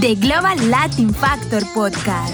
The Global Latin Factor Podcast.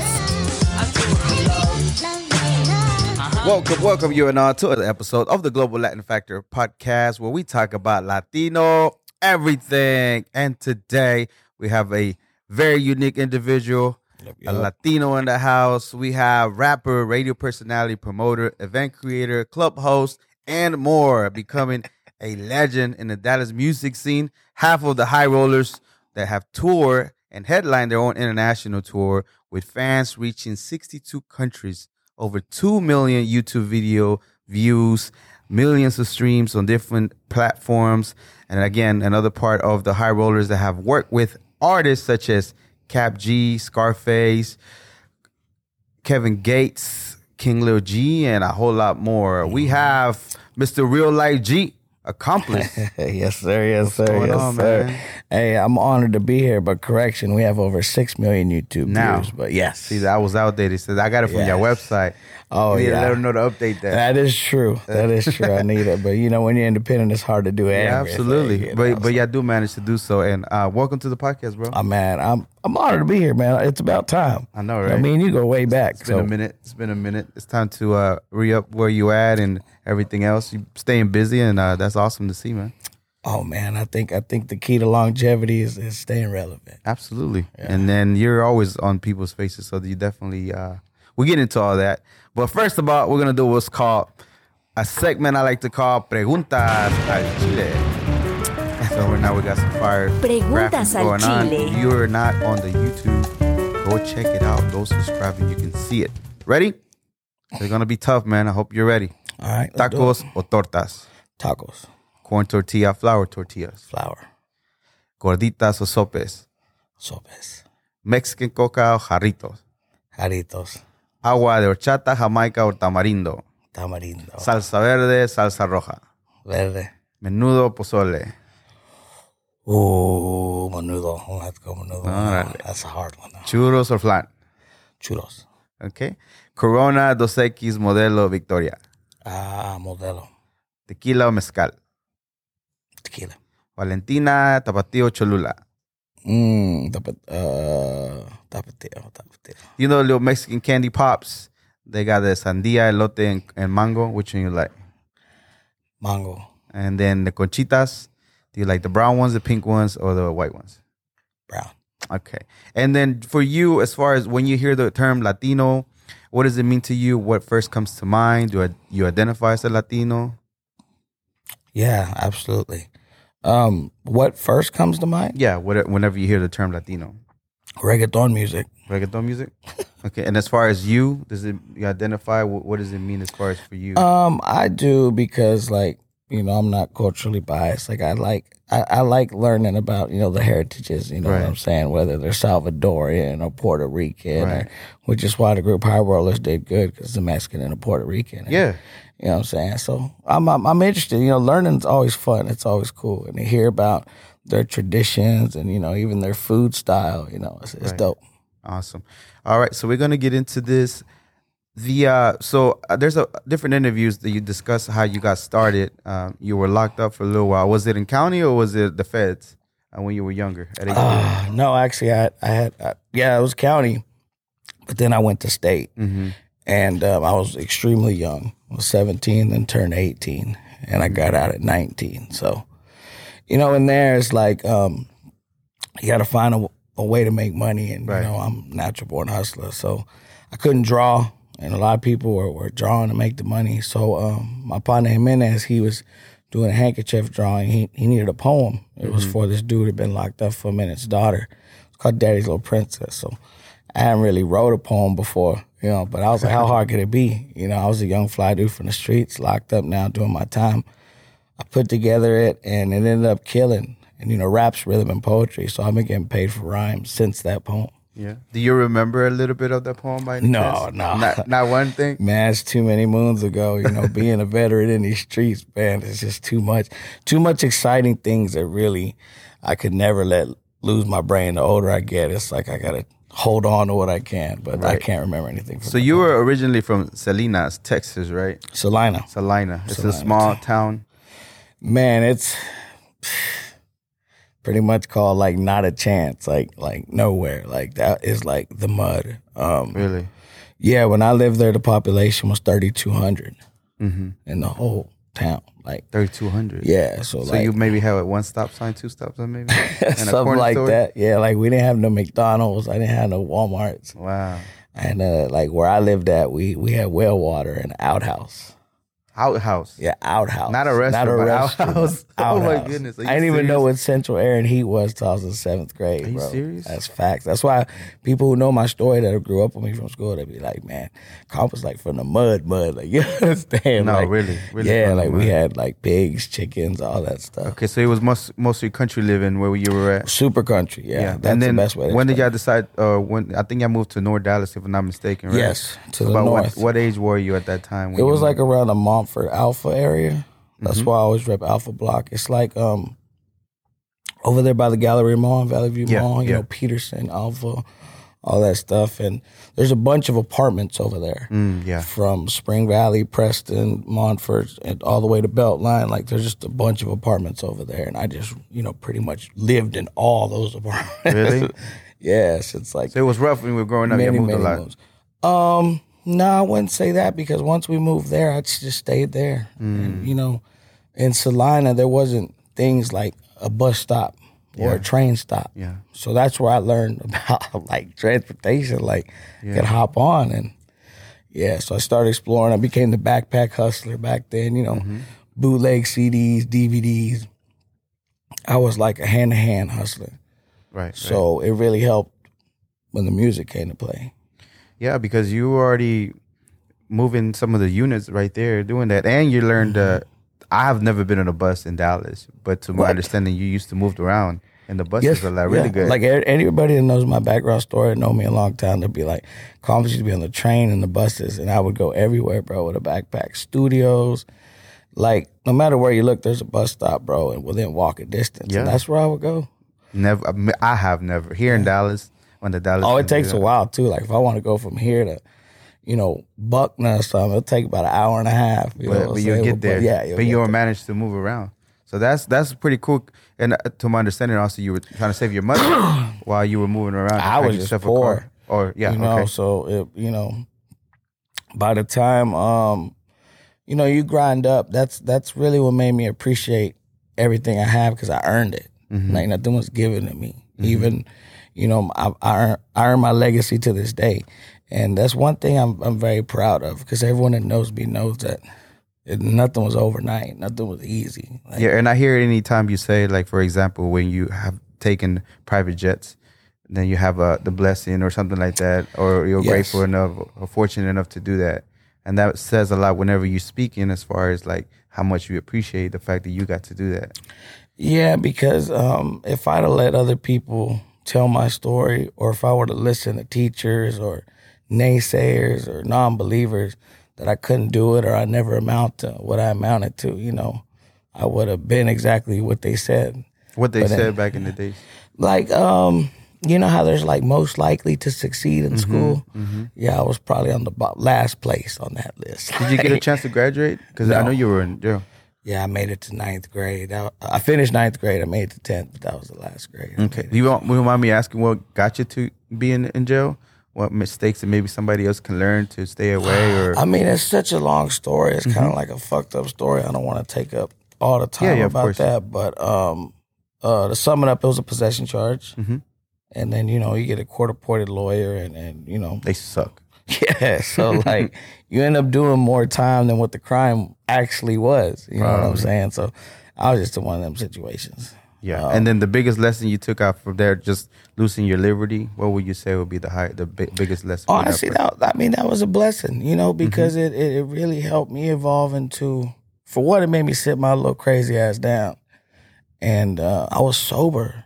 Welcome, welcome you and all to another episode of the Global Latin Factor podcast where we talk about Latino everything. And today we have a very unique individual, a Latino in the house. We have rapper, radio personality, promoter, event creator, club host, and more, becoming a legend in the Dallas music scene. Half of the High Rollaz that have toured and headlined their own international tour with fans reaching 62 countries, over 2 million YouTube video views, millions of streams on different platforms. And again, another part of the High Rollaz that have worked with artists such as Kap G, Scarface, Kevin Gates, King Lil G, and a whole lot more. We mm-hmm. have Mr. Real Live G, accomplice. yes, sir. Yes, sir. yes, on, sir. man? Hey, I'm honored to be here, but correction, we have over six million YouTube Now. views. But yes, See, I was out there. They said I got it from your website. Oh, you need to yeah. let them know to update that. that is true. That is true. I need it, but you know, when you're independent, it's hard to do yeah, absolutely. you But know, but so- yeah, I do manage to do so. And uh, welcome to the podcast, bro. Oh man, I'm I'm honored to be here, man. It's about time. I know, I mean, you go way back. It's been so a minute. It's been a minute. It's time to uh, re up where you at and everything else. You staying busy, and uh, that's awesome to see, man. oh man, I think I think the key to longevity is, is staying relevant. Absolutely. And then you're always on people's faces, so you definitely uh we get into all that. But first of all, we're gonna do what's called a segment I like to call Preguntas al Chile. So right now we got some fire Preguntas graphics al going on. Chile. If you're not on the YouTube, go check it out. Go subscribe and you can see it. Ready? They're gonna be tough, man. I hope you're ready. All right. Tacos or tortas? tacos, Corn tortilla, flour tortillas. flour, Gorditas or sopes? sopes, Mexican coca o jarritos? jaritos, Agua de horchata, jamaica o tamarindo. tamarindo, Salsa verde, salsa roja. verde. Menudo, pozole. Ooh, menudo. Gonna have to go menudo. That's a hard one. Churros or flan. Churros. Okay. Corona, Dos X, Modelo, Victoria. Ah, modelo. Tequila o mezcal. Tequila. Valentina, Tapatio, Cholula. Mmm, tapat, uh, tapatio, tapatio. You know, the little Mexican candy pops. They got the sandia, elote, and, and mango. Which one you like? Mango. And then the conchitas. Do you like the brown ones, the pink ones, or the white ones? Brown. Okay. And then for you, as far as when you hear the term Latino, what does it mean to you? What first comes to mind? Do you identify as a Latino? Yeah, absolutely. Um, what first comes to mind? Yeah, what, whenever you hear the term Latino. Reggaeton music. Reggaeton music? okay. And as far as you, does it you identify? What, what does it mean as far as for you? Um, I do because like, you know, I'm not culturally biased. Like I like I, I like learning about, you know, the heritages, you know what I'm saying, whether they're Salvadorian or Puerto Rican, Right. or, which is why the group High Rollaz did good because the Mexican and the Puerto Rican. And, yeah. You know what I'm saying? So I'm, I'm I'm interested. You know, learning's always fun. It's always cool, and to hear about their traditions and you know even their food style. You know, it's, it's Right. dope. Awesome. All right, so we're gonna get into this. The uh, so uh, there's a different interviews that you discuss how you got started. Um, you were locked up for a little while. Was it in county or was it the feds uh, when you were younger? At 18? Uh, no, actually, I I had I, yeah, it was county, but then I went to state, Mhm. and um, I was extremely young. I was 17, then turned 18, and I got out at 19. So, you know, in there it's like um, you got to find a, a way to make money, and Right. you know, I'm natural born hustler, so I couldn't draw, and a lot of people were, were drawing to make the money. So, um, my partner Jimenez, he was doing a handkerchief drawing. He he needed a poem. It was for this dude who'd been locked up for a minute's daughter. It's called Daddy's Little Princess. So I hadn't really wrote a poem before, you know, but I was like, how hard could it be? You know, I was a young fly dude from the streets, locked up now doing my time. I put together it and it ended up killing. And you know, rap's rhythm and poetry. So I've been getting paid for rhymes since that poem. Yeah. Do you remember a little bit of that poem by any No, chance? no. Not, not one thing. Man, it's too many moons ago. You know, being a veteran in these streets, man, it's just too much. Too much exciting things that really I could never let lose my brain. The older I get, it's like I gotta hold on to what I can, but I can't remember anything. From So you were originally from Salinas, Texas, right? Celina. Celina. It's a small town. Man, it's pretty much called like not a chance, like like nowhere. Like that is like the mud. Um, Really? yeah, when I lived there, the population was thirty two hundred Mm-hmm. in the whole town. Like Thirty two hundred. yeah, so, So like you maybe have a one stop sign, two stop sign, maybe something like store? that. Yeah, like we didn't have no McDonald's. I didn't have no WalMarts. Wow. And uh, like where I lived at, we we had well water and outhouse. Outhouse. Yeah, outhouse. Not a restaurant, but restaurant. outhouse. Oh my goodness. I didn't even know what central air and heat was till I was in seventh grade. Are you bro. serious? That's facts. That's why people who know my story that grew up with me from school, they be like, "Man, comp was like from the mud, mud." Like you understand? No, like, really, really yeah, like we had like pigs, chickens, all that stuff. Okay, so it was most, mostly country living where you were at. Super country. Yeah, that's and then the best way. When did y'all decide? Uh, when I think y'all moved to North Dallas, if I'm not mistaken, right? Yes, to So the about north. What, what age were you at that time? when It was like around a the Montfort Alpha area. That's Mm-hmm. why I always rep Alpha Block. It's like um over there by the Galleria Mall, Valley View Yeah, Mall, you yeah. know, Peterson, Alpha, all that stuff. And there's a bunch of apartments over there. Mm, yeah. From Spring Valley, Preston, Montfort, and all the way to Beltline. Like there's just a bunch of apartments over there. And I just, you know, pretty much lived in all those apartments. Really? yes. It's like So it was rough when we were growing up. you many, moved many a lot. moves. Um, no, I wouldn't say that because once we moved there, I just stayed there. Mm. And, you know, in Celina, there wasn't things like a bus stop or a train stop. Yeah. So that's where I learned about like transportation, like could hop on and yeah. So I started exploring. I became the backpack hustler back then. You know, Mm-hmm. bootleg CDs, DVDs. I was like a hand to hand hustler. Right. right. So it really helped when the music came to play. Yeah, because you already moving some of the units right there, doing that, and you learned. Uh, I have never been on a bus in Dallas, but to my understanding, you used to move around in the buses a lot. Really yeah. good. Like anybody that knows my background story, know me a long time, they'd be like, Conference used to be on the train and the buses, and I would go everywhere, bro, with a backpack. Studios, like no matter where you look, there's a bus stop, bro, and within walking distance. Yeah. And that's where I would go. never. I have never here in Dallas on the Dallas. Oh, it takes a while too. Like if I want to go from here to, you know, Buckner or something, it'll take about an hour and a half. You but, but you'll get there. yeah, but you'll manage to move around. So that's that's pretty cool. And uh, to my understanding, also you were trying to save your money while you were moving around. I was just poor. car. Or yeah, you know okay. so it you know by the time um you know you grind up that's that's really what made me appreciate everything i have because i earned it Mm-hmm. like nothing was given to me even you know I, I, earn, I earn my legacy to this day and that's one thing i'm, I'm very proud of because everyone that knows me knows that it, nothing was overnight nothing was easy like, Yeah, and I hear it anytime you say, like, for example, when you have taken private jets, then you have uh, the blessing or something like that, or you're Yes. grateful enough or fortunate enough to do that. And that says a lot whenever you speak in as far as like how much you appreciate the fact that you got to do that. Yeah, because um, if I'd have let other people tell my story, or if I were to listen to teachers or naysayers or non-believers that I couldn't do it or I never amount to what I amounted to, you know, I would have been exactly what they said. What they But, said back in the days. Like, um, you know how there's like most likely to succeed in school. Yeah, I was probably on the last place on that list. Did you get a chance to graduate? Because I know you were in jail. Yeah, I made it to ninth grade. I, I finished ninth grade. I made it to tenth, but that was the last grade. I Okay. Do you want, you mind me asking what got you to being in, jail? What mistakes that maybe somebody else can learn to stay away or I mean, it's such a long story. It's kind of like a fucked up story. I don't want to take up all the time Mm-hmm. yeah, of about course. that. But um, uh, to sum it up, it was a possession charge. Mhm. And then, you know, you get a court appointed lawyer and, and, you know, they suck? yeah. So, like, you end up doing more time than what the crime actually was. You know what I'm saying? So, I was just in one of them situations. Yeah, and then the biggest lesson you took out from there, just losing your liberty. What would you say would be the high, the big, biggest lesson? Honestly, that, I mean, that was a blessing, you know, because Mm-hmm. it, it, it really helped me evolve into, for what it made me sit my little crazy ass down. And uh, I was sober,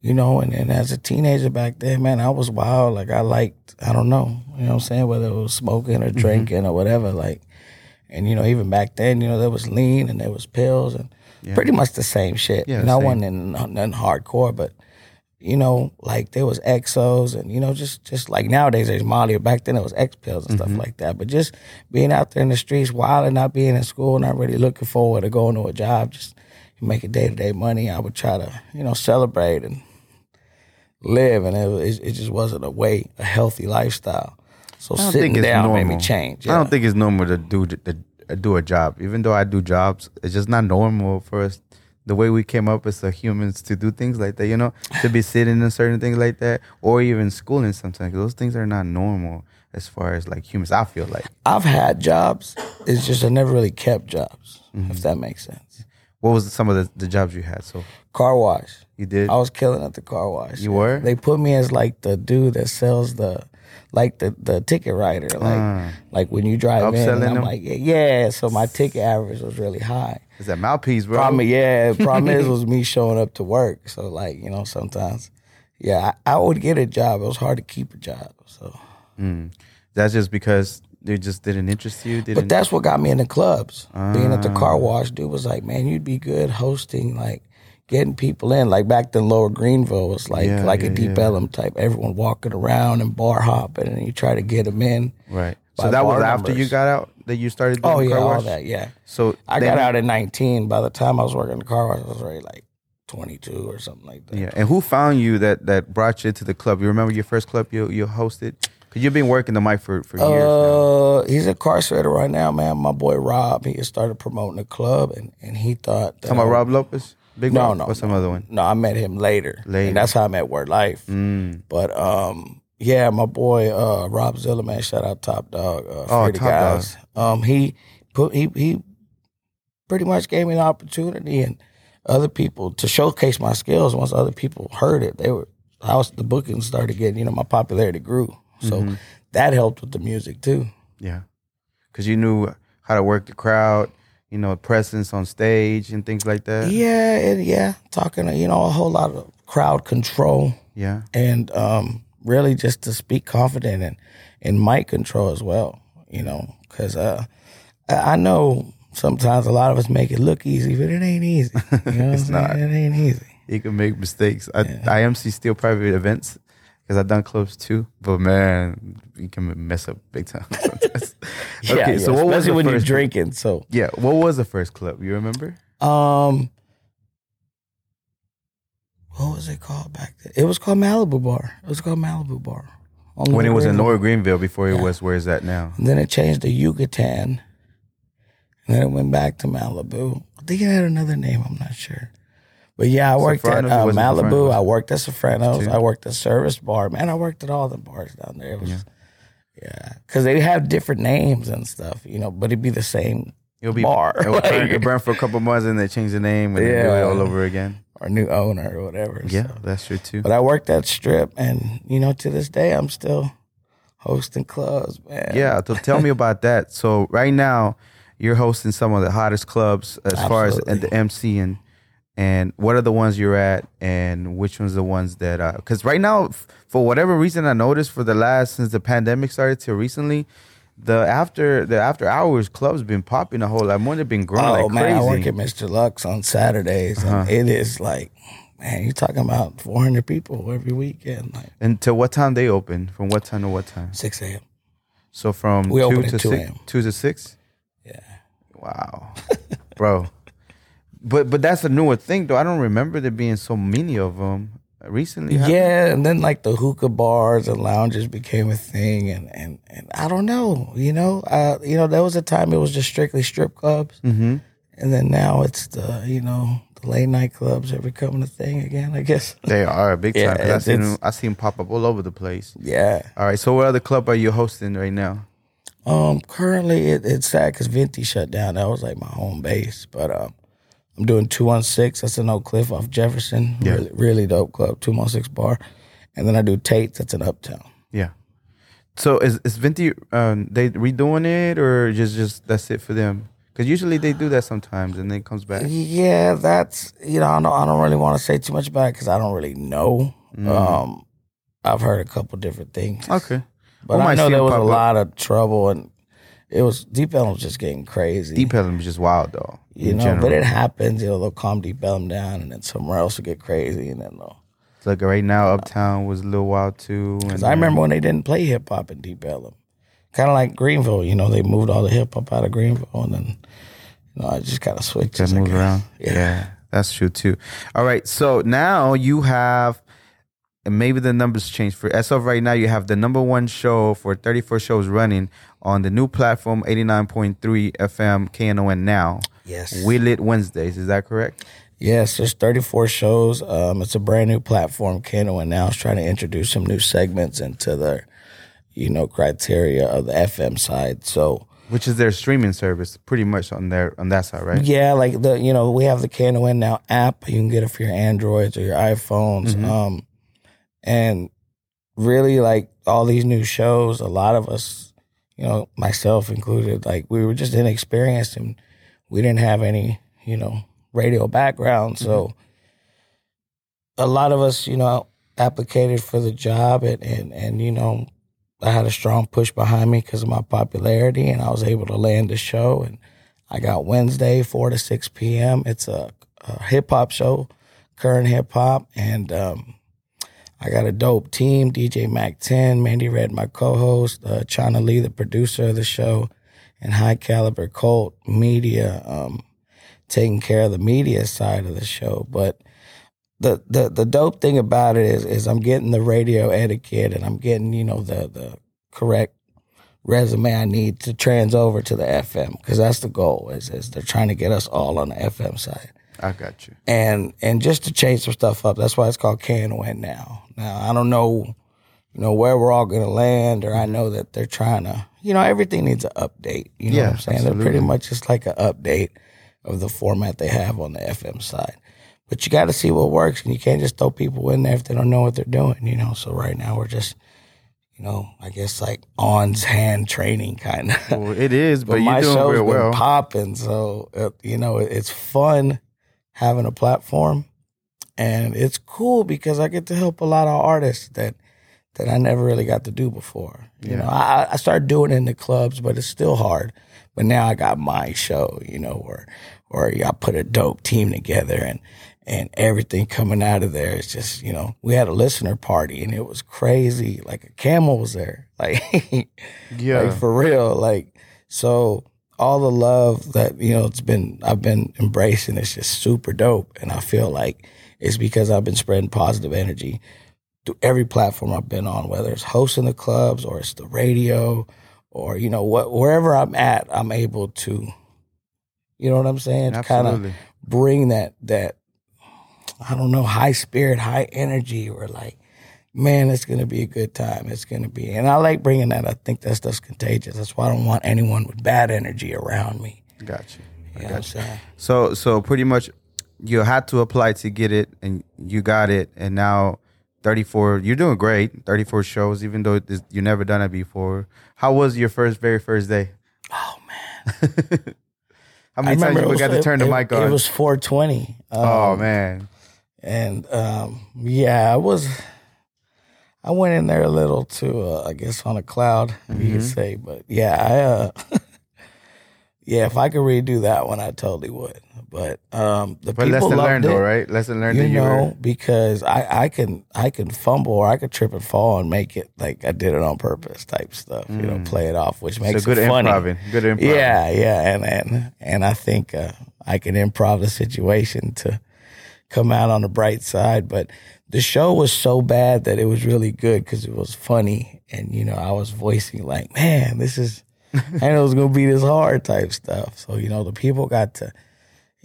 you know, and, and as a teenager back then, man, I was wild. Like, I liked, I don't know, you know what I'm saying, whether it was smoking Mm-hmm. or drinking or whatever. Like, and, you know, even back then, you know, there was lean and there was pills and pretty much the same shit. Yeah, know, I wasn't in nothing hardcore, but you know, like there was exos and you know, just just like nowadays there's Molly. Or back then it was X pills and Mm-hmm. stuff like that. But just being out there in the streets, while and not being in school, not really looking forward to going to a job, just making day to day money, I would try to you know celebrate and live, and it, it just wasn't a way a healthy lifestyle. So I don't sitting think it's down normal. made me change. I don't think it's normal to do to, to do a job. Even though I do jobs, it's just not normal for us. The way we came up as humans to do things like that, you know, to be sitting in certain things like that, or even schooling sometimes. Those things are not normal as far as like humans. I feel like. I've had jobs. It's just I never really kept jobs, Mm-hmm. if that makes sense. What was some of the, the jobs you had? So Car wash. you did. I was killing at the car wash. You were? They put me as like the dude that sells the, like the the ticket writer. Like Ah. like when you drive in, and I'm them? like yeah, yeah. So my ticket average was really high. Is that mouthpiece, bro? Problem, yeah. Problem is, was me showing up to work. So like you know, sometimes, yeah, I, I would get a job. It was hard to keep a job. So, That's just because they just didn't interest you. Didn't. but that's what got me in the clubs. Being at the Ah. car wash, dude was like, man, you'd be good hosting, like getting people in. Like back then, Lower Greenville was like Yeah, like a deep yeah. Ellum type. Everyone walking around and bar hopping, and you try to get them in. right. So that was after you got out that you started. Doing Oh yeah, all that. Yeah, So I got out at 19. By the time I was working the car wash, I was already like 22 or something like that. Yeah, and who found you that that brought you to the club? You remember your first club you you hosted? Because you've been working the mic for for years now. Uh, he's incarcerated right now, man. My boy Rob, he started promoting the club, and, and he thought. That Talking about Rob Lopez, Big No, no, or some other one. No, I met him later. Later. And that's how I met Word Life. Mm. But um, yeah, my boy uh, Rob Zillerman, shout out Top Dog, uh, Oh, for the Dog. guys. Um, he put he he pretty much gave me an opportunity and other people to showcase my skills. Once other people heard it, they were I was the bookings started getting you know my popularity grew. So Mm-hmm. that helped with the music too. Yeah, because you knew how to work the crowd, you know, presence on stage and things like that. Yeah, and yeah, talking you know a whole lot of crowd control. Yeah. and um, really just to speak confident and and mic control as well. You know, because uh, I know sometimes a lot of us make it look easy, but it ain't easy. You know, It's what I'm saying? It ain't easy. You can make mistakes. I, I MC still private events because I've done clubs too. But man, you can mess up big time. sometimes. okay, yeah, so what was especially the when you're drinking. So, Yeah, what was the first club? You remember? um, what was it called back then? It was called Malibu Bar. It was called Malibu Bar. When it was in Greenville. Lower Greenville before it was where is that now? And then it changed to Yucatan. And then it went back to Malibu. I think it had another name. I'm not sure. But yeah, I worked at uh, Malibu. I worked at Sopranos. Too. I worked at Service Bar. Man, I worked at all the bars down there. It was, yeah, because they have different names and stuff, you know, but it'd be the same It'll be bar It'll burn, it'll burn for a couple months and they change the name and then do it Yeah. all over again. or new owner or whatever. Yeah, so. that's true too. But I worked at Strip, and you know, to this day, I'm still hosting clubs, man. Yeah, so tell me about that. So right now, you're hosting some of the hottest clubs as far as Absolutely. the MCing. And what are the ones you're at, and which ones the ones that? Because right now, f- for whatever reason, I noticed for the last since the pandemic started till recently, the after the after hours clubs been popping a whole lot more. They've been growing Oh like man, crazy. Uh-huh. I work at Mr. Lux on Saturdays, and it is like, man, you're talking about 400 people every weekend, like Until what time they open? From what time to what time? 6 a.m. So from We two open to 2 six. a.m.. Two to six. Yeah. Wow, bro. But but that's a newer thing though. I don't remember there being so many of them recently. Yeah, and then like the hookah bars and lounges became a thing, and and, and I don't know, you know, uh, you know, there was a time it was just strictly strip clubs, Mm-hmm. and then now it's the you know the late night clubs are becoming a thing again. I guess. They are a big time. Yeah, I seen them, I see them pop up all over the place. Yeah. All right. So what other club are you hosting right now? Um, currently it, it's sad because Venti shut down. That was like my home base, but um, I'm doing two one six. That's in Oak Cliff off Jefferson. Yeah. Really, really dope club. Two one six bar, and then I do Tate's. That's in Uptown. Yeah. So is is Venti um, they redoing it or just just that's it for them? Because usually they do that sometimes and then it comes back. Yeah, that's you know I don't I don't really want to say too much about it because I don't really know. Um, I've heard a couple different things, Okay. but I know there was a lot of trouble and it was Deep Ellum was just getting crazy. Deep Ellum was just wild though. You know, general. but it happens. You know, they'll calm Deep Ellum down, and then somewhere else will get crazy, and then they'll. like right now, Uptown was a little wild too. Because I remember when they didn't play hip hop in Deep Ellum. Kind of like Greenville, you know, they moved all the hip hop out of Greenville and then, you know, I just kind of switched. It's moves like, around. Yeah. Yeah. That's true too. All right, so now you have, and maybe the numbers change for as of right now. You have the number one show for 34 shows running on the new platform 89.3 FM KNON now. Yes. We lit Wednesdays. Is that correct? Yes, there's 34 shows. Um, it's a brand new platform. KNON now is trying to introduce some new segments into their, you know, criteria of the FM side. So Which is their streaming service, pretty much on their on that side, right? Yeah, like the you know we have the KNON now app. You can get it for your Androids or your iPhones. Mhm. Um, and really like all these new shows, a lot of us, you know, myself included, like we were just inexperienced and we didn't have any, you know, radio background. So a lot of us, you know, applicated for the job and and, and you know, I had a strong push behind me because of my popularity and I was able to land the show and I got Wednesday, 4 to 6 p.m. It's a, a hip hop show, current hip hop. And um, I got a dope team DJ Mac 10, Mandy Red, my co host, uh, Chana Lee, the producer of the show, and High Caliber Cult Media, um, taking care of the media side of the show. But the, the, the dope thing about it is, is I'm getting the radio etiquette and I'm getting, you know, the, the correct resume I need to trans over to the FM because that's the goal. Is, is they're trying to get us all on the FM side, I got you. and and just to change some stuff up. That's why it's called KNON now. Now I don't know, you know, where we're all gonna land, or I know that they're trying to, you know, everything needs an update. You know Yeah, what I'm saying? They're pretty much just like an update of the format they have on the FM side. But you got to see what works, and you can't just throw people in there if they don't know what they're doing. You know, so right now we're just you know, I guess like on hand training kind of. Well, it is, but, but my show's real been well. popping, so uh, you know it's fun having a platform, and it's cool because I get to help a lot of artists that that I never really got to do before. You know, I, I started doing it in the clubs, but it's still hard. But now I got my show, you know, where where I put a dope team together and and everything coming out of there is just, you know, we had a listener party and it was crazy. Like a camel was there. Like Yeah. like for real. Like so all the love that, you know, it's been I've been embracing is just super dope. And I feel like it's because I've been spreading positive energy through every platform I've been on, whether it's hosting the clubs or it's the radio or, you know, what wherever I'm at, I'm able to you know what I'm saying? To kind of bring that that I don't know, high spirit, high energy, or like, man, it's gonna be a good time. It's gonna be, and I like bringing that. I think that stuff's contagious. That's why I don't want anyone with bad energy around me. Gotcha. you. You know what I'm? So so pretty much you had to apply to get it and you got it and now 34 you're doing great 34 shows even though this, you never done it before how was your first very first day Oh man, how many times it you was- got to it- turn the mic on It was 420. Um, oh man and um, yeah, I was. I went in there a little too, uh, I guess, on a cloud, you Mm-hmm. could say. But yeah, I. Uh, yeah, if I could redo that one, I totally would. But um, the but people lesson loved learned it. though right lesson learned you you know, were because I, I can I can fumble or I could trip and fall and make it like I did it on purpose type stuff. You know, play it off, which makes Mm. so good it funny. improv good improv Yeah, yeah, and and and I think uh, I can improv the situation to come out on the bright side. But the show was so bad that it was really good because it was funny, and you know I was voicing like, man, this is, I know it was gonna be this hard type stuff. So you know the people got to,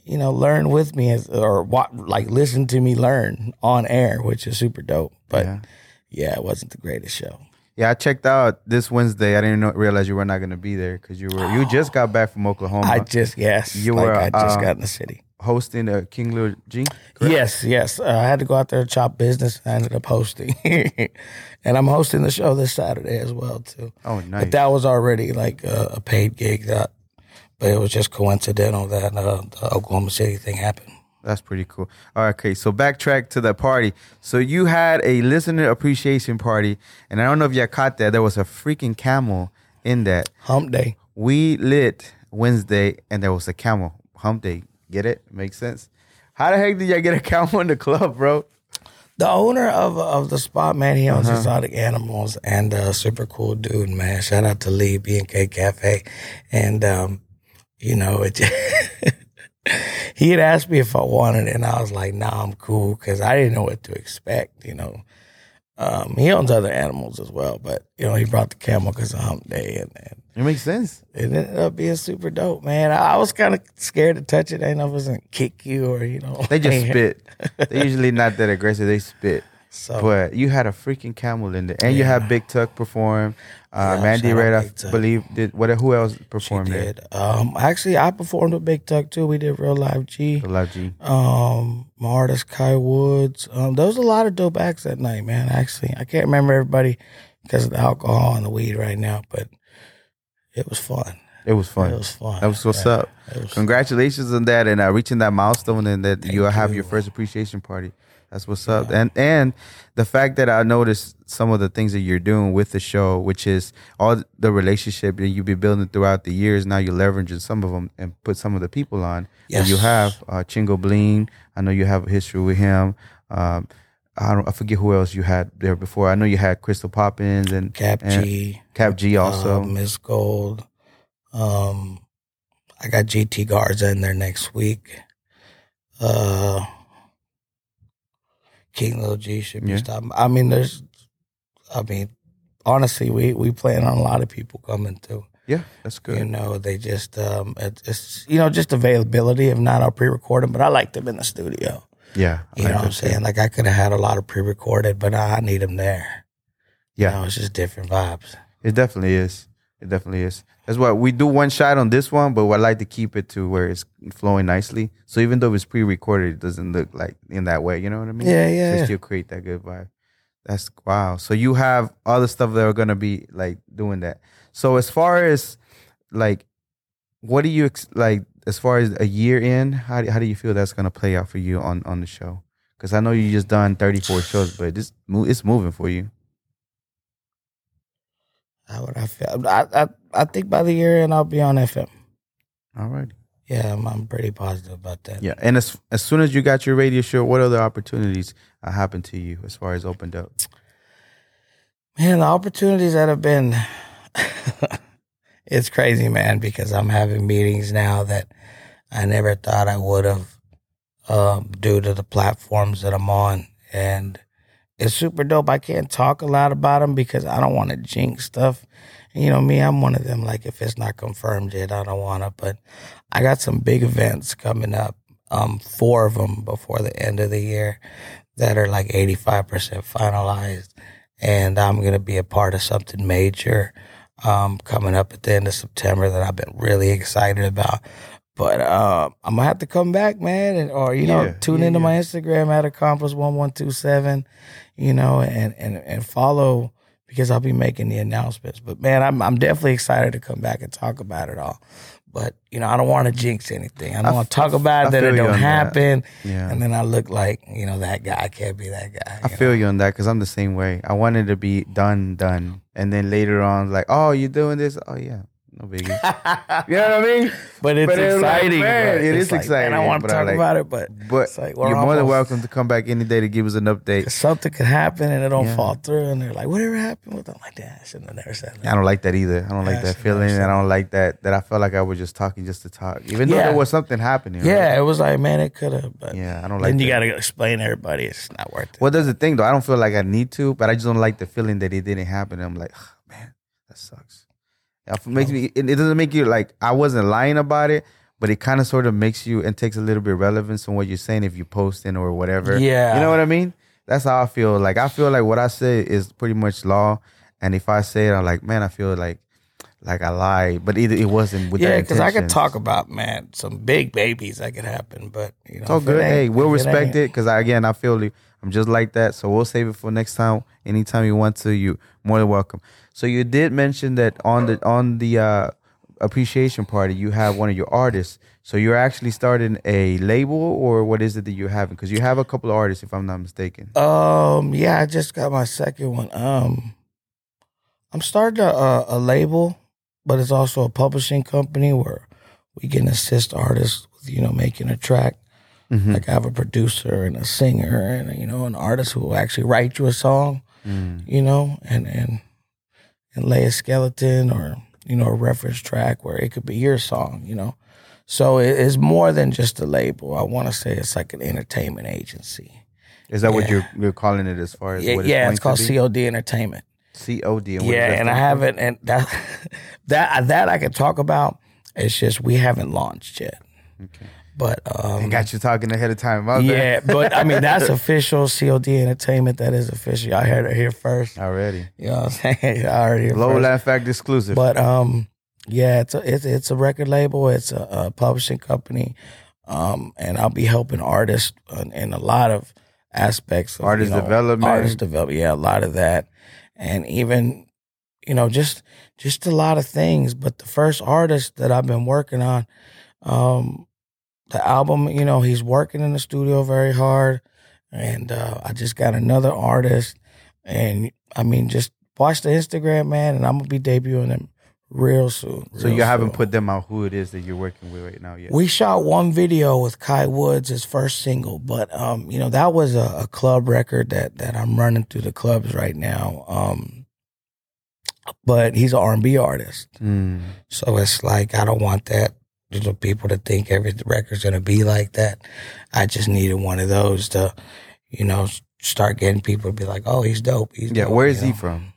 you know, learn with me as or wa- like listen to me learn on air, which is super dope. But Yeah. yeah, it wasn't the greatest show. yeah i checked out this wednesday i didn't know, realize you were not going to be there because you were you just got back from oklahoma I just yes, You like were, I just uh, got in the city. Hosting a King Lil G Yes, yes. Uh, I had to go out there and chop business. I ended up hosting, and I'm hosting the show this Saturday as well too. oh nice But that was already like a, a paid gig. That, but it was just coincidental that uh, the Oklahoma City thing happened. That's pretty cool. All right, okay. So backtrack to the party. So you had a listener appreciation party, and I don't know if you caught that. There was a freaking camel in that. Hump day. We lit Wednesday, and there was a camel. Hump day. Get it? Makes sense. How the heck did y'all get a camel in the club, bro? The owner of of the spot, man, he owns exotic animals and uh, super cool dude, man. Shout out to Lee B and K Cafe, and um, you know it. he had asked me if I wanted it, and I was like, "Nah, I'm cool," because I didn't know what to expect. You know, um, he owns other animals as well, but you know, he brought the camel because of Hump Day, and, and It makes sense. it ended up being super dope, man. I, I was kind of scared to touch it. I didn't know if it was gonna kick you or you know. They just spit. They're usually not that aggressive. They spit. So But you had a freaking camel in there, and you had Big Tuck perform. Uh, Yeah, Mandy Red, I believe, did. What? Who else she performed there? did. Um, actually, I performed with Big Tuck too. We did Real Live G. The Love G. Um, my artist Kai Woods. Um, there was a lot of dope acts that night, man. Actually, I can't remember everybody because of the alcohol and the weed right now, but it was fun. It was fun. It was fun. That was what's Yeah, up. was- Congratulations on that and uh, reaching that milestone and that you Thank have you. your first appreciation party. That's what's up. And and the fact that I noticed some of the things that you're doing with the show, which is all the relationship that you've been building throughout the years. Now you're leveraging some of them and put some of the people on. And you have uh, Chingo Bling. I know you have a history with him. Um, I don't. I forget who else you had there before. I know you had Crystal Poppins and Cap and G. Kap G also. uh, Miss Gold. Um, I got GT Garza in there next week. Uh, King Lil G should be Yeah. stopping. I mean, there's, I mean, honestly, we we plan on a lot of people coming too. yeah, that's good. You know, they just um, it's you know just availability. If not, I'll pre-record them. But I like them in the studio. yeah, I You like know what I'm that too. saying? Like I could have had a lot of pre-recorded, but I need them there. Yeah. you know, it's just different vibes. It definitely is. It definitely is. That's why we do one shot on this one, but I like to keep it to where it's flowing nicely. So even though it's pre-recorded, it doesn't look like in that way. You know what I mean? Yeah, So yeah. yeah. still create that good vibe. That's wow. So you have other stuff that are gonna be like doing that. So as far as like, what do you ex- like? As far as a year in, how do, how do you feel that's gonna play out for you on on the show? Because I know you just done thirty four shows, but this it's moving for you. How would I feel? I, I I think by the year end I'll be on FM. All right. Yeah, I'm, I'm pretty positive about that. Yeah, and as as soon as you got your radio show, what other opportunities uh, happened to you as far as opened up? Man, the opportunities that have been it's crazy, man, because I'm having meetings now that I never thought I would have um, due to the platforms that I'm on. And it's super dope. I can't talk a lot about them because I don't want to jinx stuff. And, you know, me, I'm one of them, like, if it's not confirmed yet, I don't want to. But I got some big events coming up, um, four of them before the end of the year that are like 85% finalized and I'm gonna be a part of something major um, coming up at the end of September that I've been really excited about. But uh, I'm gonna have to come back, man, and or you know, Yeah, tune yeah, into yeah. my Instagram at accomplice one one two seven, you know, and and and follow because I'll be making the announcements. But man, I'm I'm definitely excited to come back and talk about it all. But you know, I don't want to jinx anything. I don't want to talk about I it that it don't happen, Yeah, and then I look like you know that guy. I can't be that guy. I know? feel you on that because I'm the same way. I wanted to be done, done, and then later on, like, oh, you doing this? Oh yeah, no biggie. you know what I mean? But it's But it's like, exciting. man, but it it's is like, exciting, Man, I want to talk like- about it, but But It's like we're you're more than welcome to come back any day to give us an update. something could happen and it don't Yeah. fall through, and they're like, "Whatever happened with them?" Like that, I shouldn't have never said that. I don't like that either. I don't like that so feeling. and I don't like that that I felt like I was just talking just to talk, even though Yeah. there was something happening. right? Yeah, it was like, man, it could have, but yeah. I don't like. then you got to explain to everybody it's not worth it. Well, there's the thing though. I don't feel like I need to, but I just don't like the feeling that it didn't happen. I'm like, "Ugh, man, that sucks. It makes me. It, it doesn't make you like I wasn't lying about it, but it kind of sort of makes you and takes a little bit of relevance on what you're saying if you're posting or whatever. Yeah. you know what I mean. That's how I feel. Like I feel like what I say is pretty much law, and if I say it, I'm like, man, I feel like like I lied, but either it wasn't with yeah, because I could talk about man some big babies that could happen, but you know, It's all good. Hey, we'll respect it because again, I feel you. I'm just like that. So we'll save it for next time. Anytime you want to, you more than welcome. So you did mention that on the on the uh, appreciation party, you have one of your artists. So you're actually starting a label, or what is it that you're having? Because you have a couple of artists, if I'm not mistaken. Um, yeah, I just got my second one. Um, I'm starting a, a, a label, but it's also a publishing company where we can assist artists with you know making a track. Mhm. Like I have a producer and a singer and you know an artist who will actually write you a song, Mm. you know, and and and lay a skeleton or you know a reference track where it could be your song, you know. So it's more than just a label. I want to say it's like an entertainment agency. Is that what you're you're calling it as far as Yeah, what yeah it's called? COD Entertainment. COD? And yeah, and I for? haven't, and that that that I can talk about. It's just we haven't launched yet. Okay. But um, got you talking ahead of time. about that. yeah, but I mean that's official. COD Entertainment. That is official. I heard it here first. already. You know what I'm saying? I here Low. Laugh Fact exclusive. But um, yeah, it's a it's it's a record label. It's a, a publishing company, um, and I'll be helping artists in, in a lot of aspects. Of, Artist you know, development. artist development. Yeah, a lot of that, and even you know just just a lot of things. But the first artist that I've been working on, um, the album, you know, he's working in the studio very hard, and uh, I just got another artist, and I mean, just watch the Instagram, man, and I'm gonna be debuting him real soon. so real you haven't put them out who it is that you're working with right now yet. We shot one video with Kai Woods, his first single, but um, you know that was a, a club record that that I'm running through the clubs right now. Um, but he's an R&B artist, Mm. so it's like I don't want that. Know, people to think every record's gonna be like that. I just needed one of those to, you know, start getting people to be like, "Oh, he's dope." He's Yeah, dope," where you is he from?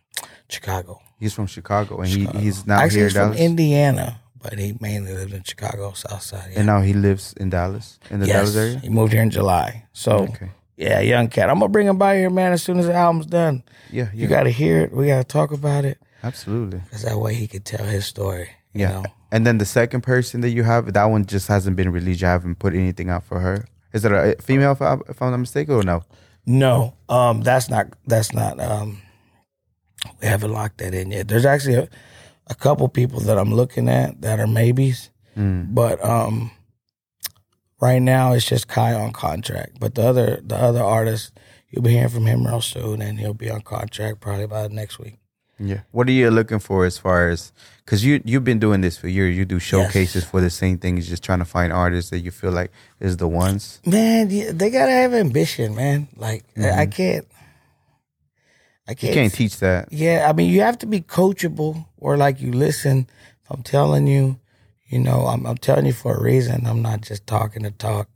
Chicago. He's from Chicago, and Chicago. he he's now Actually, here in he's from Indiana, but he mainly lives in Chicago, South Side. Yeah. and now he lives in Dallas, in the yes, Dallas area. he moved here in July. So Okay. yeah, young cat. I'm gonna bring him by here, man. As soon as the album's done, Yeah, yeah, you got to hear it. We got to talk about it, absolutely. cause that way he could tell his story. You Yeah. know? And then the second person that you have, that one just hasn't been released. You haven't put anything out for her. Is it a female, if, I, if I'm not mistaken, or no? No, um, that's not. That's not. Um, we haven't locked that in yet. There's actually a, a couple people that I'm looking at that are maybes, Mm. but um, right now it's just Kai on contract. But the other the other artist, you'll be hearing from him real soon, and he'll be on contract probably by next week. Yeah. What are you looking for as far as because you you've been doing this for years? You do showcases for the same thing. You're just trying to find artists that you feel like is the ones. Man, they gotta have ambition, man. Like I- I can't. I Mm-hmm. You can't teach that. Yeah, I mean, you have to be coachable, or like you listen. If I'm telling you, you know, I'm, I'm telling you for a reason. I'm not just talking to talk.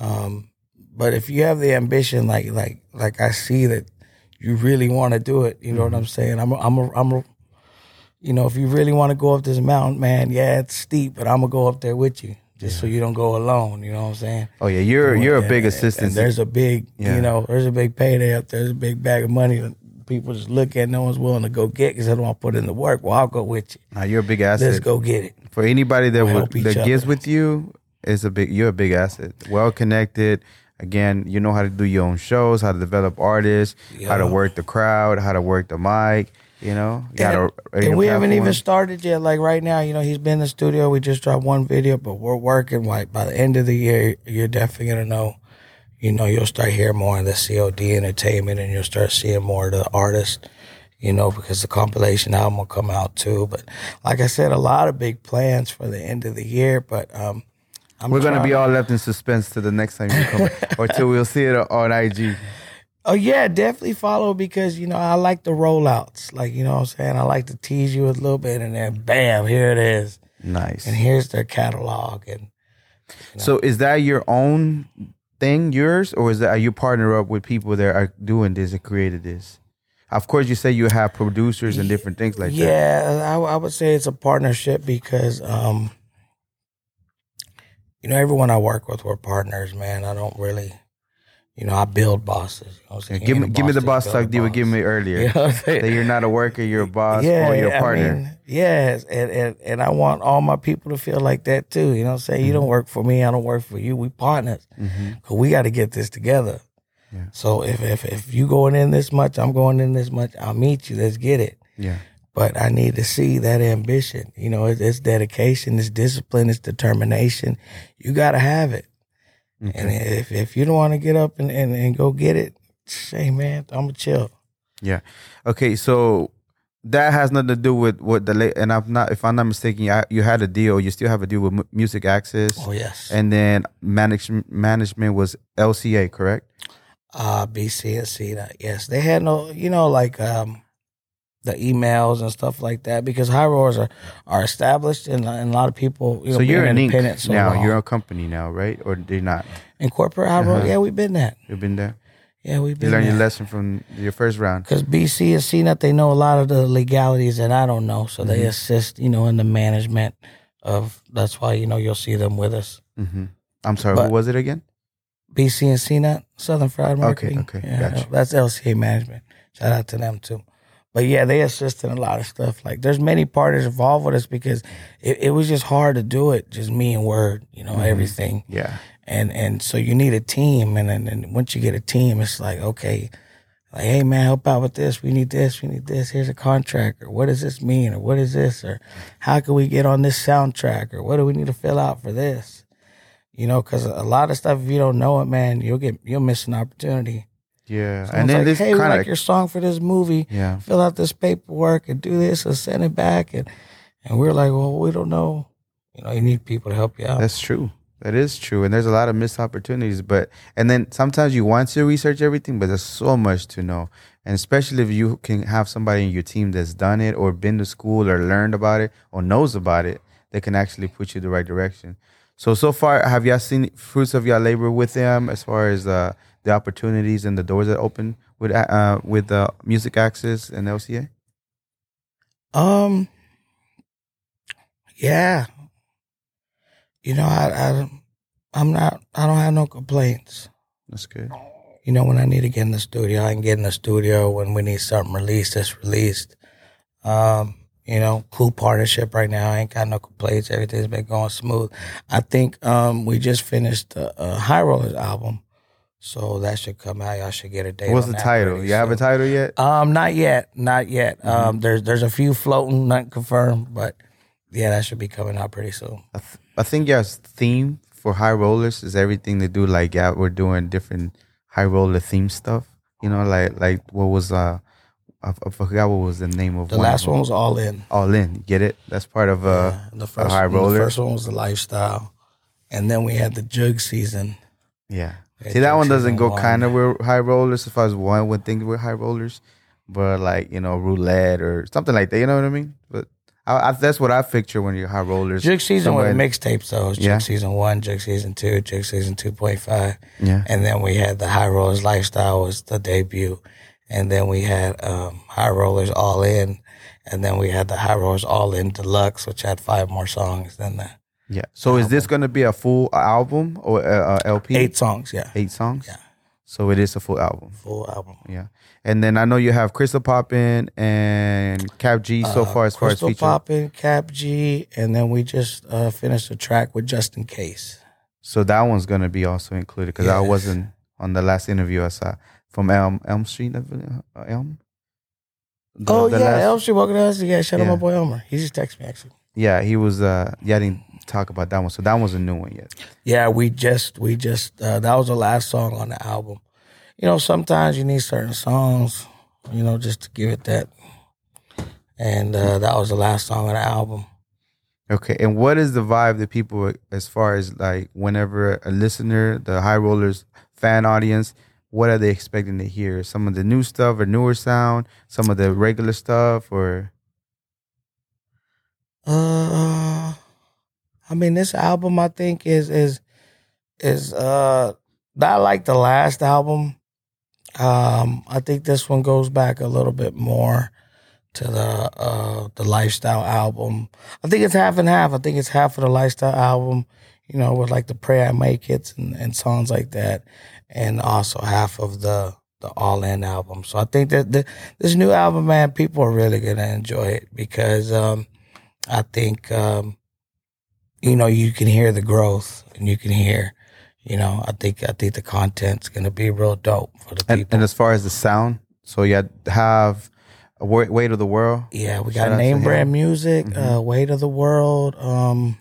Um, but if you have the ambition, like like like I see that you really want to do it, you know what I'm saying? I'm a, I'm a, I'm a, you know, if you really want to go up this mountain, man, yeah, it's steep, but I'm gonna go up there with you, just so you don't go alone. You know what I'm saying? Oh yeah, you're you're a big and- assistant. and there's a big, Yeah. you know, there's a big payday up there. There's a big bag of money that people just look at. No one's willing to go get because they don't want to put in the work. Well, I'll go with you. Now you're a big asset. Let's go get it. for anybody that We'll would, that gives with you. Is a big. You're a big asset. Well connected. Again, you know how to do your own shows, how to develop artists, how to work the crowd, how to work the mic. You know, got And, a and we haven't even started yet. Like right now, you know, he's been in the studio. We just dropped one video, but we're working. Like by the end of the year, you're definitely gonna know. You know, you'll start hearing more of the COD entertainment, and you'll start seeing more of the artists. You know, because the compilation album will come out too. But like I said, a lot of big plans for the end of the year. But um, I'm We're gonna be all left in suspense to the next time you come, or till we'll see it on IG. Oh yeah, definitely follow because you know I like the rollouts. Like you know what I'm saying. I like to tease you a little bit, and then bam, here it is, Nice. and here's their catalog. And So is that your own thing, yours, or is that are you partner up with people that are doing this and created this? Of course, you say you have producers and different things like that. yeah, I, I would say it's a partnership because um, you know everyone I work with we're partners. Man, I don't really. You know, I build bosses. You know what I'm saying? Give me, give me the boss talk you were giving me earlier. You know what I'm saying? that you're not a worker, you're a boss yeah, or you're a I partner. mean, yes, and, and and I want all my people to feel like that too. You know what I'm saying? You Mm-hmm. don't work for me, I don't work for you. We partners. Cause we got to get this together. Yeah. So if, if if you going in this much, I'm going in this much. I'll meet you. Let's get it. yeah. But I need to see that ambition. You know, it's, it's dedication, it's discipline, it's determination. You got to have it. And if if you don't want to get up and, and, and go get it, say, man, I'm gonna chill. Yeah. Okay, so that has nothing to do with what the late and I'm not if I'm not mistaken, you, you had a deal, you still have a deal with Mu- Music Access. Oh yes. And then management management was LCA, correct? uh BC and C yes. They had no you know, like um the emails and stuff like that because High Rollaz are, are established and, and a lot of people you know so you're an independent so now. long. You're a company now, right? Or they're not? in corporate high Uh-huh. yeah we've been that You've been there. yeah we've You learned that. your lesson from your first round. because BC and CNET, they know a lot of the legalities that I don't know, so they Mhm. assist, you know, in the management of. That's why you know you'll see them with us. hmm I'm sorry. But- who was it again? BC and CNET, Southern Fried Marketing. okay, yeah, gotcha. that's LCA management. Shout out to them too. But yeah, they assist in a lot of stuff. Like there's many partners involved with us because it, it was just hard to do it, just me and Word, you know, Mhm. everything. Yeah. and and so you need a team and then and once you get a team it's like okay like hey man help out with this. We need this. We need this. Here's a contract. Or what does this mean? Or what is this? Or how can we get on this soundtrack? Or what do we need to fill out for this? You know because a lot of stuff if you don't know it man you'll get you'll miss an opportunity Yeah. Someone's and then like, this hey kind like your song for this movie yeah. fill out this paperwork and do this and send it back and and we're like well we don't know you know you need people to help you out That's true. That is true. And there's a lot of missed opportunities. But and then sometimes you want to research everything, but there's so much to know. And especially if you can have somebody in your team that's done it or been to school or learned about it or knows about it, they can actually put you the right direction. So so far, have y'all seen fruits of your labor with them as far as uh, the opportunities and the doors that open with uh, with uh, Music Access and LCA? Um. Yeah. You know, I, I, I'm not. I don't have no complaints. That's good. You know, when I need to get in the studio, I can get in the studio. When we need something released, it's released. Um. You know, cool partnership right now. I ain't got no complaints. Everything's been going smooth. I think um we just finished the uh, High Rollaz album, so that should come out. Y'all should get a date. What's the title? You have a title yet? Um, not yet, not yet. Mm-hmm. Um, there's there's a few floating, not confirmed, but yeah, that should be coming out pretty soon. I, th- I think your theme for High Rollaz is everything to do like yeah we're doing different high roller theme stuff you know like like what was uh I, I forgot what was the name of The one last of one was all in. all in get it that's part of uh Yeah, the first high roller? The first one was the lifestyle, and then we had the jug season. yeah See that one doesn't go kind of with high rollers if I was one would think we're high rollers but like you know roulette or something like that you know what I mean? But I, I, that's what I picture when you're high rollers. Jug season with mixtapes though. Was Yeah. Season one, Jug season two, Jug season two point five, yeah. And then we had the High Rollaz Lifestyle was the debut, and then we had um, High Rollaz All In, and then we had the High Rollaz All In Deluxe, which had five more songs than the yeah so is this gonna be a full album or uh, uh, LP eight songs. Yeah, eight songs Yeah. so it is a full album full album. Yeah, and then I know you have Crystal Poppin and Kap G so Uh, far as far as Crystal. Poppin', Kap G, and then we just uh, finished a track with Justin Case. So that one's gonna be also included because I wasn't on the last interview I saw from Elm Elm Street uh, Elm. The- oh the yeah, last- Elm Street walking us. Yeah, shout out my boy Elmer. He just texted me actually. Yeah, he was. uh Yeah, I didn't talk about that one. So that one's a new one yet. Yeah, we just we just uh, that was the last song on the album. You know, sometimes you need certain songs, you know, just to give it that. And uh, that was the last song on the album. Okay, and what is the vibe that people, as far as like, whenever a listener, the High Rollaz fan audience, what are they expecting to hear? Some of the new stuff or newer sound, some of the regular stuff, or Uh, I mean, this album I think is is is uh not like the last album. Um, I think this one goes back a little bit more to the uh the lifestyle album. I think it's half and half. I think it's half of the lifestyle album, you know, with like the Pray I Make It and, and songs like that, and also half of the the All In album. So I think that the, this new album, man, people are really gonna enjoy it because um I think um, you know you can hear the growth and you can hear, you know, I think I think the content's gonna be real dope for the and, people. and as far as the sound, so you have a weight of the world. yeah, we got name him. brand music, Mhm. uh, Weight of the World. Um,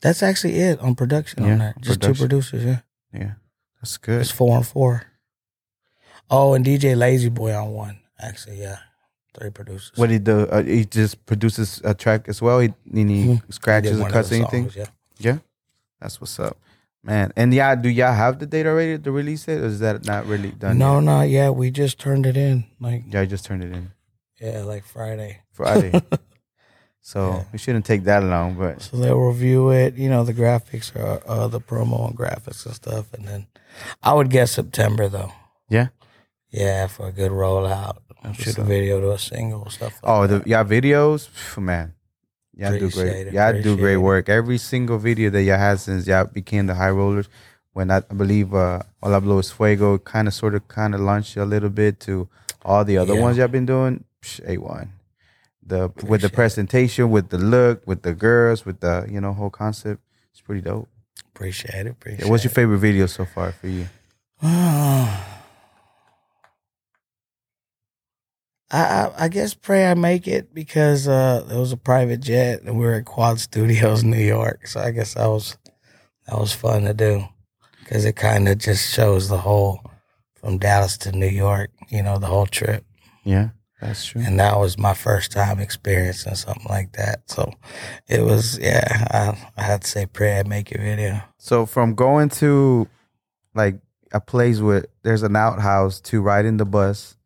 that's actually it on production Yeah, on that. Just production. two producers. Yeah, Yeah, that's good. it's four and four. Oh, and DJ Lazy Boy on one. Actually, yeah, three producers. What he do? Uh, he just produces a track as well. He any Mhm. He scratches did or cuts anything? songs, yeah. Yeah, that's what's up, man. And yeah, do y'all have the date already to release it, or is that not really done? No, yet? not yet. We just turned it in. Like Yeah, I just turned it in. Yeah, like Friday. Friday. so Yeah. it shouldn't take that long, but So they'll review it. You know, the graphics are uh, the promo and graphics and stuff. And then I would guess September though. yeah. Yeah, for a good rollout. Shoot a video to a single stuff. Like Oh, the that. y'all videos, Phew, man. Y'all do great. it, Y'all do appreciate great it. work. Every single video that y'all had since y'all became the High Rollaz. When I, I believe uh All I Blow is Fuego kind of sort of kind of launched you a little bit to all the other Yeah. ones y'all been doing. A one. The with the Appreciate it. presentation, with the look, with the girls, with the you know whole concept. It's pretty dope. appreciate it. Appreciate Yeah, what's your favorite video so far for you? I, I I guess pray I make it because uh it was a private jet and we were at Quad Studios, New York. So I guess that was that was fun to do because it kind of just shows the whole from Dallas to New York. You know, the whole trip, Yeah, that's true. and that was my first time experiencing something like that. So it was yeah. I, I had to say pray I make it video. So from going to like a place where there's an outhouse to riding the bus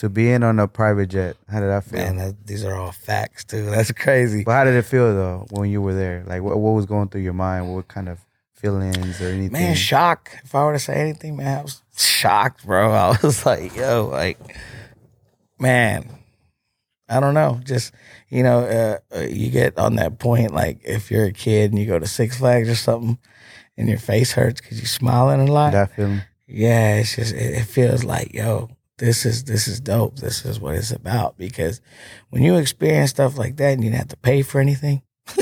to being on a private jet, how did that feel? Man, that, these are all facts too. That's crazy. But how did it feel though when you were there? Like what what was going through your mind? What kind of feelings or anything? Man, shock. If I were to say anything, man, I was shocked, bro. I was like, yo, like, man, I don't know. Just, you know, uh, uh, you get on that point, like, if you're a kid and you go to Six Flags or something and your face hurts because you're smiling a lot. that feeling. yeah, it's just, it, it feels like, yo, this is, this is dope. This is what it's about. Because when you experience stuff like that and you don't have to pay for anything,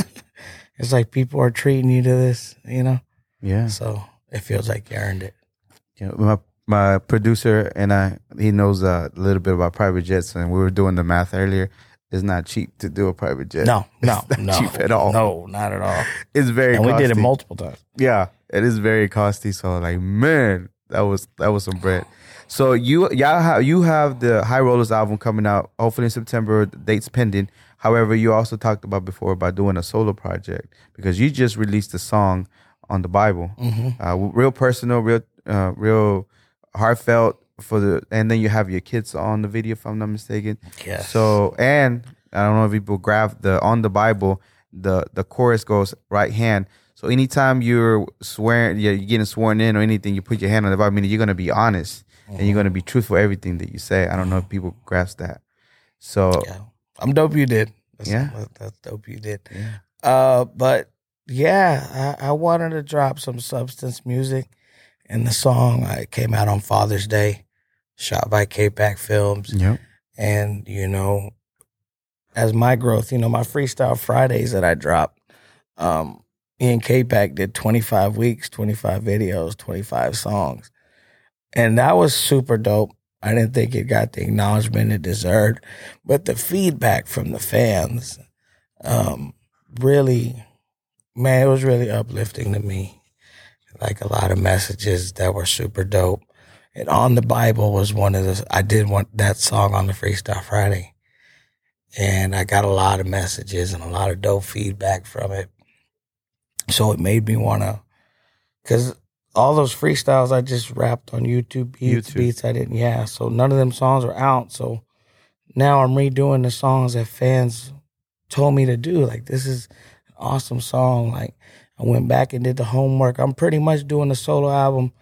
it's like people are treating you to this, you know? Yeah. So it feels like you earned it. Yeah, my my producer and I, he knows a little bit about private jets, and we were doing the math earlier. It's not cheap to do a private jet. No, no, no, cheap at all. No, not at all. it's very. And we did it costly. multiple times. Yeah, it is very costly. So like, man, that was that was some bread. So you y'all have you have the High Rollers album coming out hopefully in September. The dates pending. However, you also talked about before about doing a solo project because you just released a song on the Bible, Mm-hmm. uh, real personal, real uh, real heartfelt for the. And then you have your kids on the video, if I'm not mistaken. Yes. So and I don't know if people grab the on the Bible, the the chorus goes right hand. So anytime you're swearing, you're getting sworn in or anything, you put your hand on the Bible, meaning you're gonna be honest and you're gonna be truthful everything that you say. I don't know if people grasp that. So Yeah. I'm dope you did. That's, Yeah. That's dope you did. Yeah. Uh, but yeah, I, I wanted to drop some substance music. And the song I came out on Father's Day, shot by K-Pac Films. Yep. And, you know, as my growth, you know, my freestyle Fridays that I dropped, um, Ian K-Pac did 25 weeks, 25 videos, 25 songs. And that was super dope. I didn't think it got the acknowledgement it deserved, but the feedback from the fans, um, really, man, it was really uplifting to me. Like a lot of messages that were super dope. And on the Bible was one of the, I did want that song on the Freestyle Friday. And I got a lot of messages and a lot of dope feedback from it. So it made me want to, because all those freestyles I just rapped on YouTube beats, YouTube. beats I didn't, yeah. So none of them songs are out. So now I'm redoing the songs that fans told me to do. Like, this is an awesome song. Like, I went back and did the homework. I'm pretty much doing the solo album.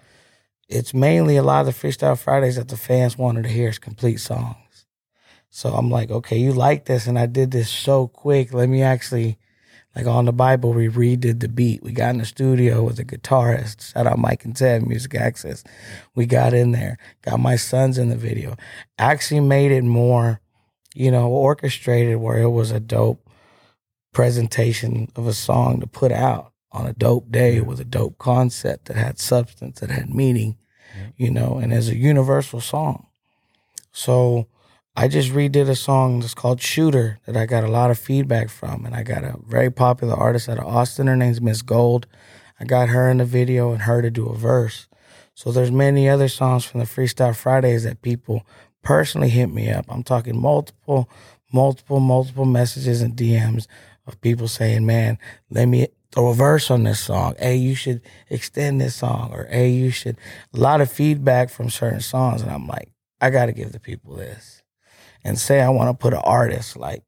It's mainly a lot of the Freestyle Fridays that the fans wanted to hear is complete songs. So I'm like, okay, you like this, and I did this so quick. Let me actually, like on the Bible, we redid the beat. We got in the studio with a guitarist. Shout out Mike and Ted, Music Access. We got in there, got my sons in the video. Actually made it more, you know, orchestrated where it was a dope presentation of a song to put out on a dope day with a dope concept that had substance, that had meaning, you know, and as a universal song. So I just redid a song that's called Shooter that I got a lot of feedback from. And I got a very popular artist out of Austin. Her name's Ms Gold. I got her in the video and her to do a verse. So there's many other songs from the Freestyle Fridays that people personally hit me up. I'm talking multiple, multiple, multiple messages and DMs of people saying, man, let me throw a verse on this song. Hey, you should extend this song. Or hey, you should. A lot of feedback from certain songs. And I'm like, I got to give the people this. And say I want to put an artist like,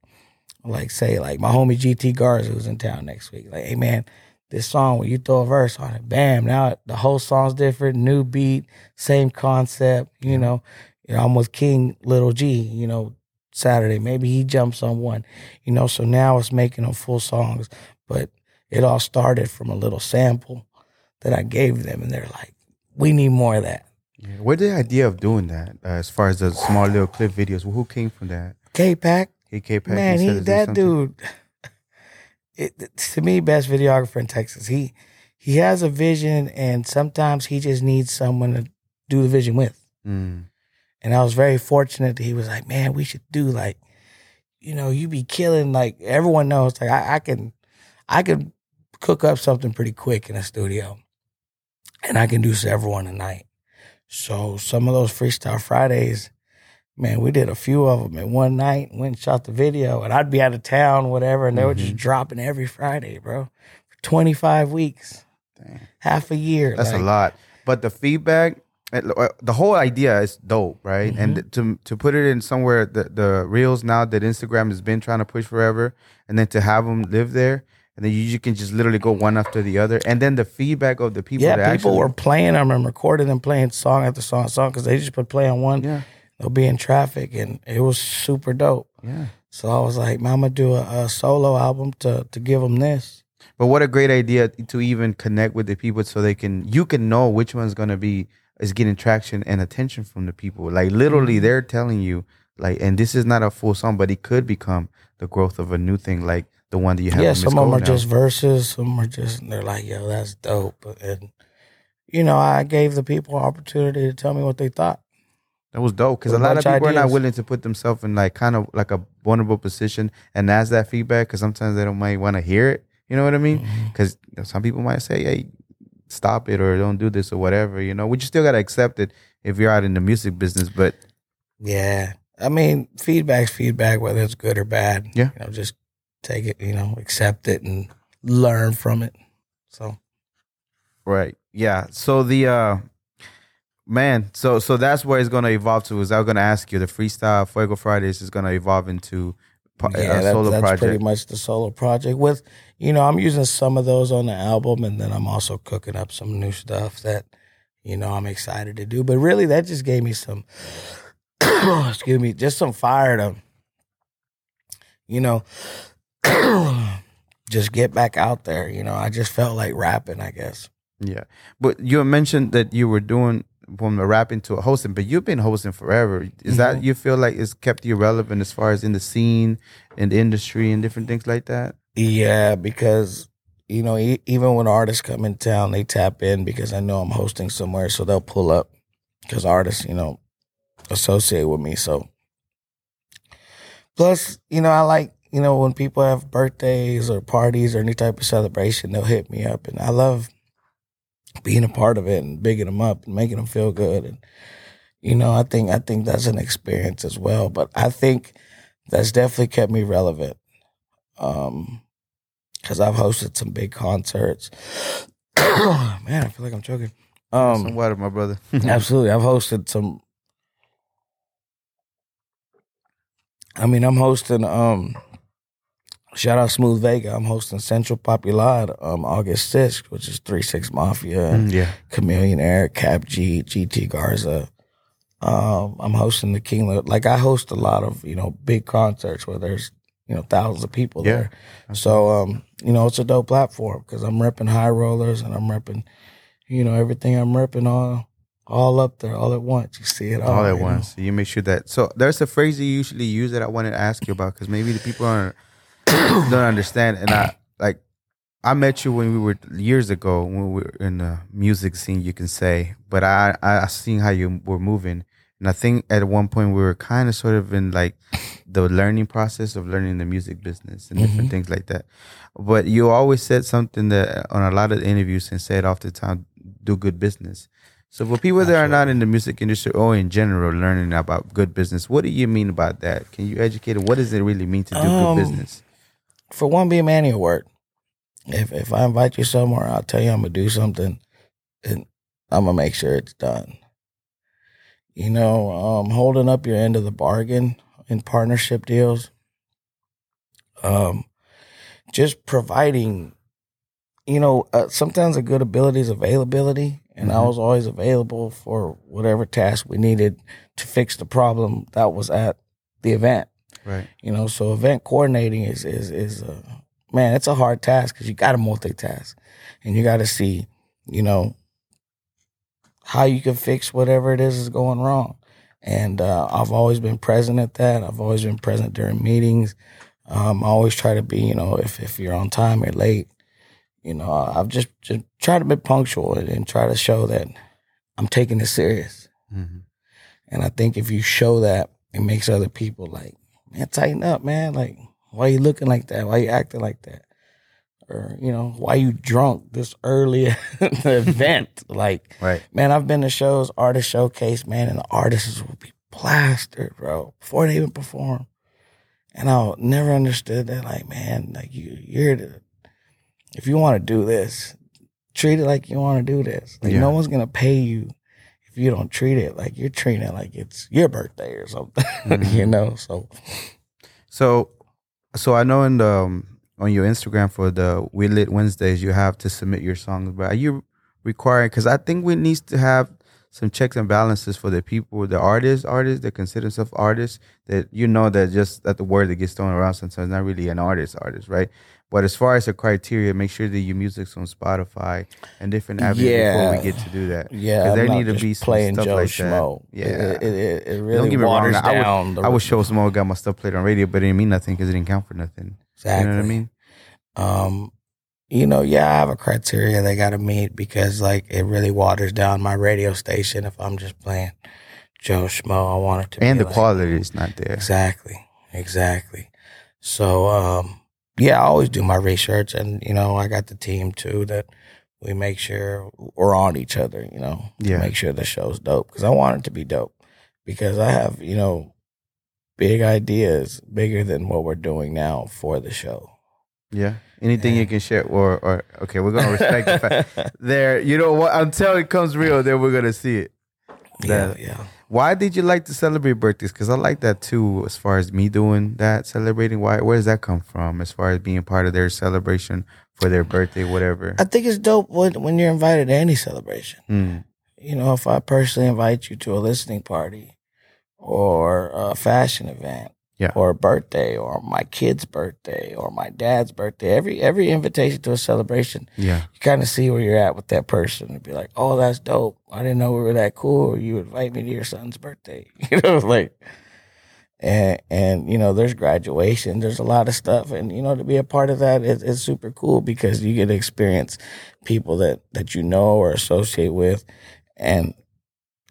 like say like my homie GT Garza who's in town next week. Like, hey man, this song when you throw a verse on it, bam! Now the whole song's different, new beat, same concept. You know, you know I'm with King Lil G. You know, Saturday maybe he jumps on one. You know, so now it's making them full songs, but it all started from a little sample that I gave them, and they're like, "We need more of that." Yeah. Where the idea of doing that, uh, as far as the small little clip videos, who came from that? K Pack, Hey, K Pack. man, he that dude. It, to me, best videographer in Texas. He he has a vision, and sometimes he just needs someone to do the vision with. Mm. And I was very fortunate that he was like, "Man, we should do like, you know, you be killing like everyone knows. Like I, I can, I can cook up something pretty quick in a studio, and I can do several in a night. So some of those freestyle Fridays, man, we did a few of them in one night. Went and shot the video, and I'd be out of town, whatever, and they were just Mhm. dropping every Friday, bro, for twenty five weeks, Dang. half a year. That's like, a lot. But the feedback, uh, the whole idea is dope, right? Mm-hmm. And to to put it in somewhere, the the reels now that Instagram has been trying to push forever, and then to have them live there, and then you, you can just literally go one after the other, and then the feedback of the people. Yeah, that people actually, were playing them and recording them playing song after song after song because they just put play on one. Yeah, They'll be in traffic, and it was super dope. yeah. So I was like, "Man, I'm gonna do a, a solo album to to give them this." But what a great idea to even connect with the people so they can you can know which one's gonna be is getting traction and attention from the people. Like literally Mm-hmm. they're telling you like and this is not a full song, but it could become the growth of a new thing like the one that you have. yeah, some of them are now. just verses, some are just they're like, "Yo, that's dope," and you know, I gave the people opportunity to tell me what they thought. that was dope because a lot of people are not willing to put themselves in like kind of like a vulnerable position and ask that feedback because sometimes they don't might want to hear it. You know what I mean? Mm-hmm. Because some people might say, "Hey, stop it" or "Don't do this" or whatever. You know, we just still gotta accept it if you're out in the music business. But Yeah, I mean, feedback's feedback, whether it's good or bad. Yeah. you know, just take it, you know, accept it and learn from it. So Right. Yeah. So the uh man, so so that's where it's gonna evolve to. Is I was gonna ask you the freestyle Fuego Fridays is gonna evolve into po- yeah, a that- solo that's project. pretty much the solo project. With you know, I'm using some of those on the album, and then I'm also cooking up some new stuff that you know I'm excited to do. But really, that just gave me some, excuse me, just some fire to, you know, just get back out there. You know, I just felt like rapping. I guess. Yeah. But you mentioned that you were doing from the rapping to a hosting, but you've been hosting forever. Is that Mhm. you feel like it's kept you relevant as far as in the scene, in the industry, and different things like that? Yeah, because you know, e- even when artists come in town, they tap in because I know I'm hosting somewhere, so they'll pull up because artists, you know, associate with me. So, plus, you know, I like you know when people have birthdays or parties or any type of celebration, they'll hit me up, and I love being a part of it and bigging them up and making them feel good. And you know, I think I think that's an experience as well. But I think that's definitely kept me relevant. Um, because I've hosted some big concerts. Man, I feel like I'm choking. Some Um, water, my brother. absolutely, I've hosted some. I mean, I'm hosting. Um, shout out Smooth Vega. I'm hosting Central Popular um August sixth, which is Three Six Mafia, Mm, yeah. Chameleon Air, Kap G, GT Garza. Um, I'm hosting the King. Like I host a lot of you know big concerts where there's you know thousands of people Yeah. there. So um, you know it's a dope platform because I'm repping High Rollaz and I'm repping, you know everything I'm repping all all up there all at once. You see it all, all at know? once. So you make sure that. So there's a phrase you usually use that I wanted to ask you about because maybe the people aren't don't understand. And I like I met you when we were years ago when we were in the music scene, you can say. But I I seen how you were moving, and I think at one point we were kind of sort of in like the learning process of learning the music business and different things like that. But you always said something that on a lot of interviews and said off the time, do good business. So for people that are not in the music industry or in general learning about good business, what do you mean about that? Can you educate them? What does it really mean to do Um, good business? For one, be a man of your word. If if I invite you somewhere, I'll tell you I'm gonna do something, and I'm gonna make sure it's done. You know, um, holding up your end of the bargain in partnership deals. Um, just providing, you know, uh, sometimes a good ability is availability, and I Mhm. was always available for whatever task we needed to fix the problem that was at the event. Right. You know, so event coordinating is is is uh, man, it's a hard task because you got to multitask, and you got to see, you know, how you can fix whatever it is is going wrong. And uh, I've always been present at that. I've always been present during meetings. Um, I always try to be, you know, if if you're on time or late, you know, I've just just try to be punctual and, and try to show that I'm taking it serious. hmm And I think if you show that, it makes other people like, man, tighten up, man. Like, why you looking like that? Why you acting like that? Or, you know, why you drunk this early the event? Like, Right. man, I've been to shows, artist showcase, man, and the artists will be plastered, bro, before they even perform. And I never understood that. Like, man, like you, you're the, if you want to do this, treat it like you want to do this. Like, Yeah. no one's gonna pay you you don't treat it like you're treating it like it's your birthday or something. you Mhm. know, so So, so I know in the um, on your Instagram for the We Lit Wednesdays, you have to submit your songs. But are you requiring? Because I think we needs to have some checks and balances for the people, the artists, artists that consider themselves artists. That you know that just that the word that gets thrown around sometimes not really an artist, artist, right? But as far as the criteria, make sure that your music's on Spotify and different avenues before we get to do that. yeah, 'Cause I'm there need to be playing stuff Joe like that. Schmo. Yeah. it, it, it, it Don't really get me wrong. waters I would, I would show Small got my stuff played on radio, but it didn't mean nothing because it didn't count for nothing. exactly. You know what I mean? Um, you know, yeah, I have a criteria they got to meet because like it really waters down my radio station if I'm just playing Joe Schmo. I want it to And the like- quality is not there. Exactly. Exactly. So, um, yeah, I always do my research and, you know, I got the team too that we make sure we're on each other, you know, Yeah. make sure the show's dope because I want it to be dope because I have, you know, big ideas bigger than what we're doing now for the show. Yeah. Anything you can share, or or okay, we're gonna respect the fact there. You know what? Until it comes real, then we're gonna see it. yeah, yeah. Why did you like to celebrate birthdays? Because I like that too. As far as me doing that, celebrating. Why? Where does that come from? As far as being part of their celebration for their birthday, whatever. I think it's dope when, when you're invited to any celebration. Mm, you know, if I personally invite you to a listening party or a fashion event, Yeah. or a birthday, or my kid's birthday, or my dad's birthday, every every invitation to a celebration, yeah. you kind of see where you're at with that person and be like, "Oh, that's dope. I didn't know we were that cool. You invite me to your son's birthday." You know, like. And and you know, there's graduation, there's a lot of stuff, and you know, to be a part of that is, is super cool because you get to experience people that that you know or associate with, and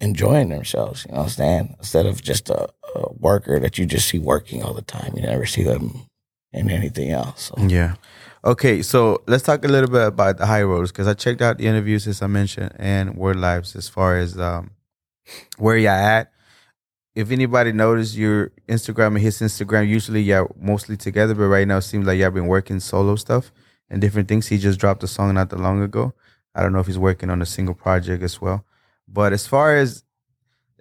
enjoying themselves. You know what I'm saying? Instead of just a, a worker that you just see working all the time, you never see them in anything else. So, Yeah. Okay, so let's talk a little bit about the High Rollaz because I checked out the interviews as I mentioned and Word Lives as far as um, where y'all at. If anybody noticed your Instagram and his Instagram, usually y'all mostly together, but right now it seems like y'all been working solo stuff and different things. He just dropped a song not that long ago. I don't know if he's working on a single project as well. But as far as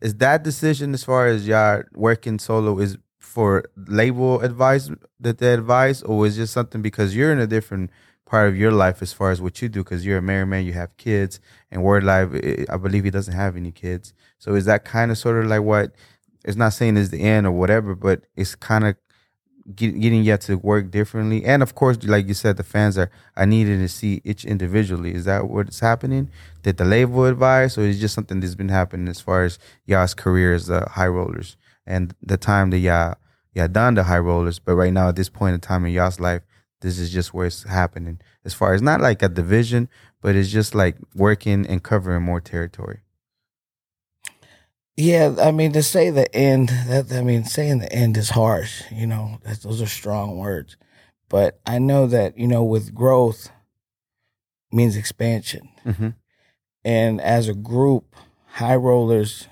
is that decision as far as y'all working solo is for label advice that they advise, or is just something because you're in a different part of your life as far as what you do? Because you're a married man, you have kids, and Word Live, I I believe he doesn't have any kids. So is that kind of sort of like what? It's not saying is the end or whatever, but it's kind of get, getting you to work differently. And of course, like you said, the fans are I needed to see each individually. Is that what's happening? Did the label advise, or is it just something that's been happening as far as y'all's career as the High Rollaz and the time that y'all y'all done the High Rollaz? But right now, at this point in time in y'all's life, this is just where it's happening. As far as not like a division, but it's just like working and covering more territory. Yeah, I mean, to say the end, that I mean, saying the end is harsh. You know, that's, those are strong words. But I know that you know, with growth means expansion, Mm-hmm. and as a group, High Rollaz,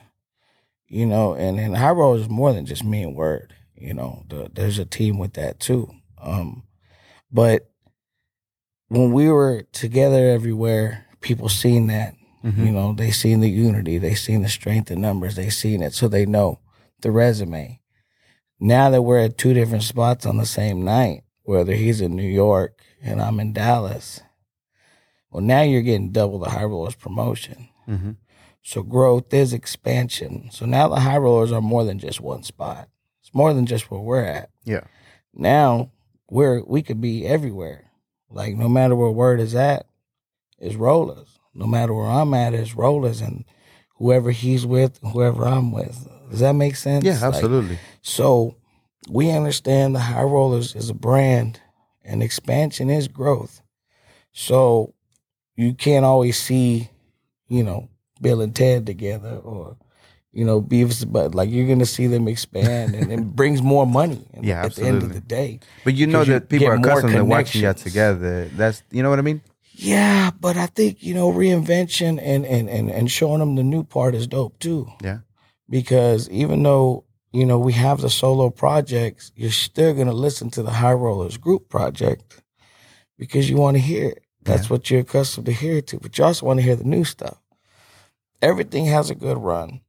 you know, and and High Rollaz is more than just me and Word. You know, the, there's a team with that too. Um, but when we were together everywhere, people seen that. Mm-hmm. You know, they seen the unity, they seen the strength in numbers, they seen it, so they know the resume. Now that we're at two different spots on the same night, whether he's in New York and I'm in Dallas, well, now you're getting double the High Rollaz promotion. Mm-hmm. So growth is expansion. So now the High Rollaz are more than just one spot. It's more than just where we're at. Yeah. Now we're we could be everywhere. Like no matter where word is at, is rollers. No matter where I'm at, is rollers and whoever he's with, whoever I'm with. Does that make sense? Yeah, Like, absolutely. so we understand the High Rollaz is a brand and expansion is growth. So you can't always see, you know, Bill and Ted together or, you know, Beavis, but like you're gonna see them expand and it brings more money Yeah, at the end of the day. But you know that people are accustomed to watching y'all together. That's you know what I mean? Yeah, but I think, you know, reinvention and and and, and showing them the new part is dope too. Yeah. because even though you know we have the solo projects, you're still gonna listen to the High Rollaz group project because you want to hear it. That's what you're accustomed to hear to, but you also want to hear the new stuff. Everything has a good run.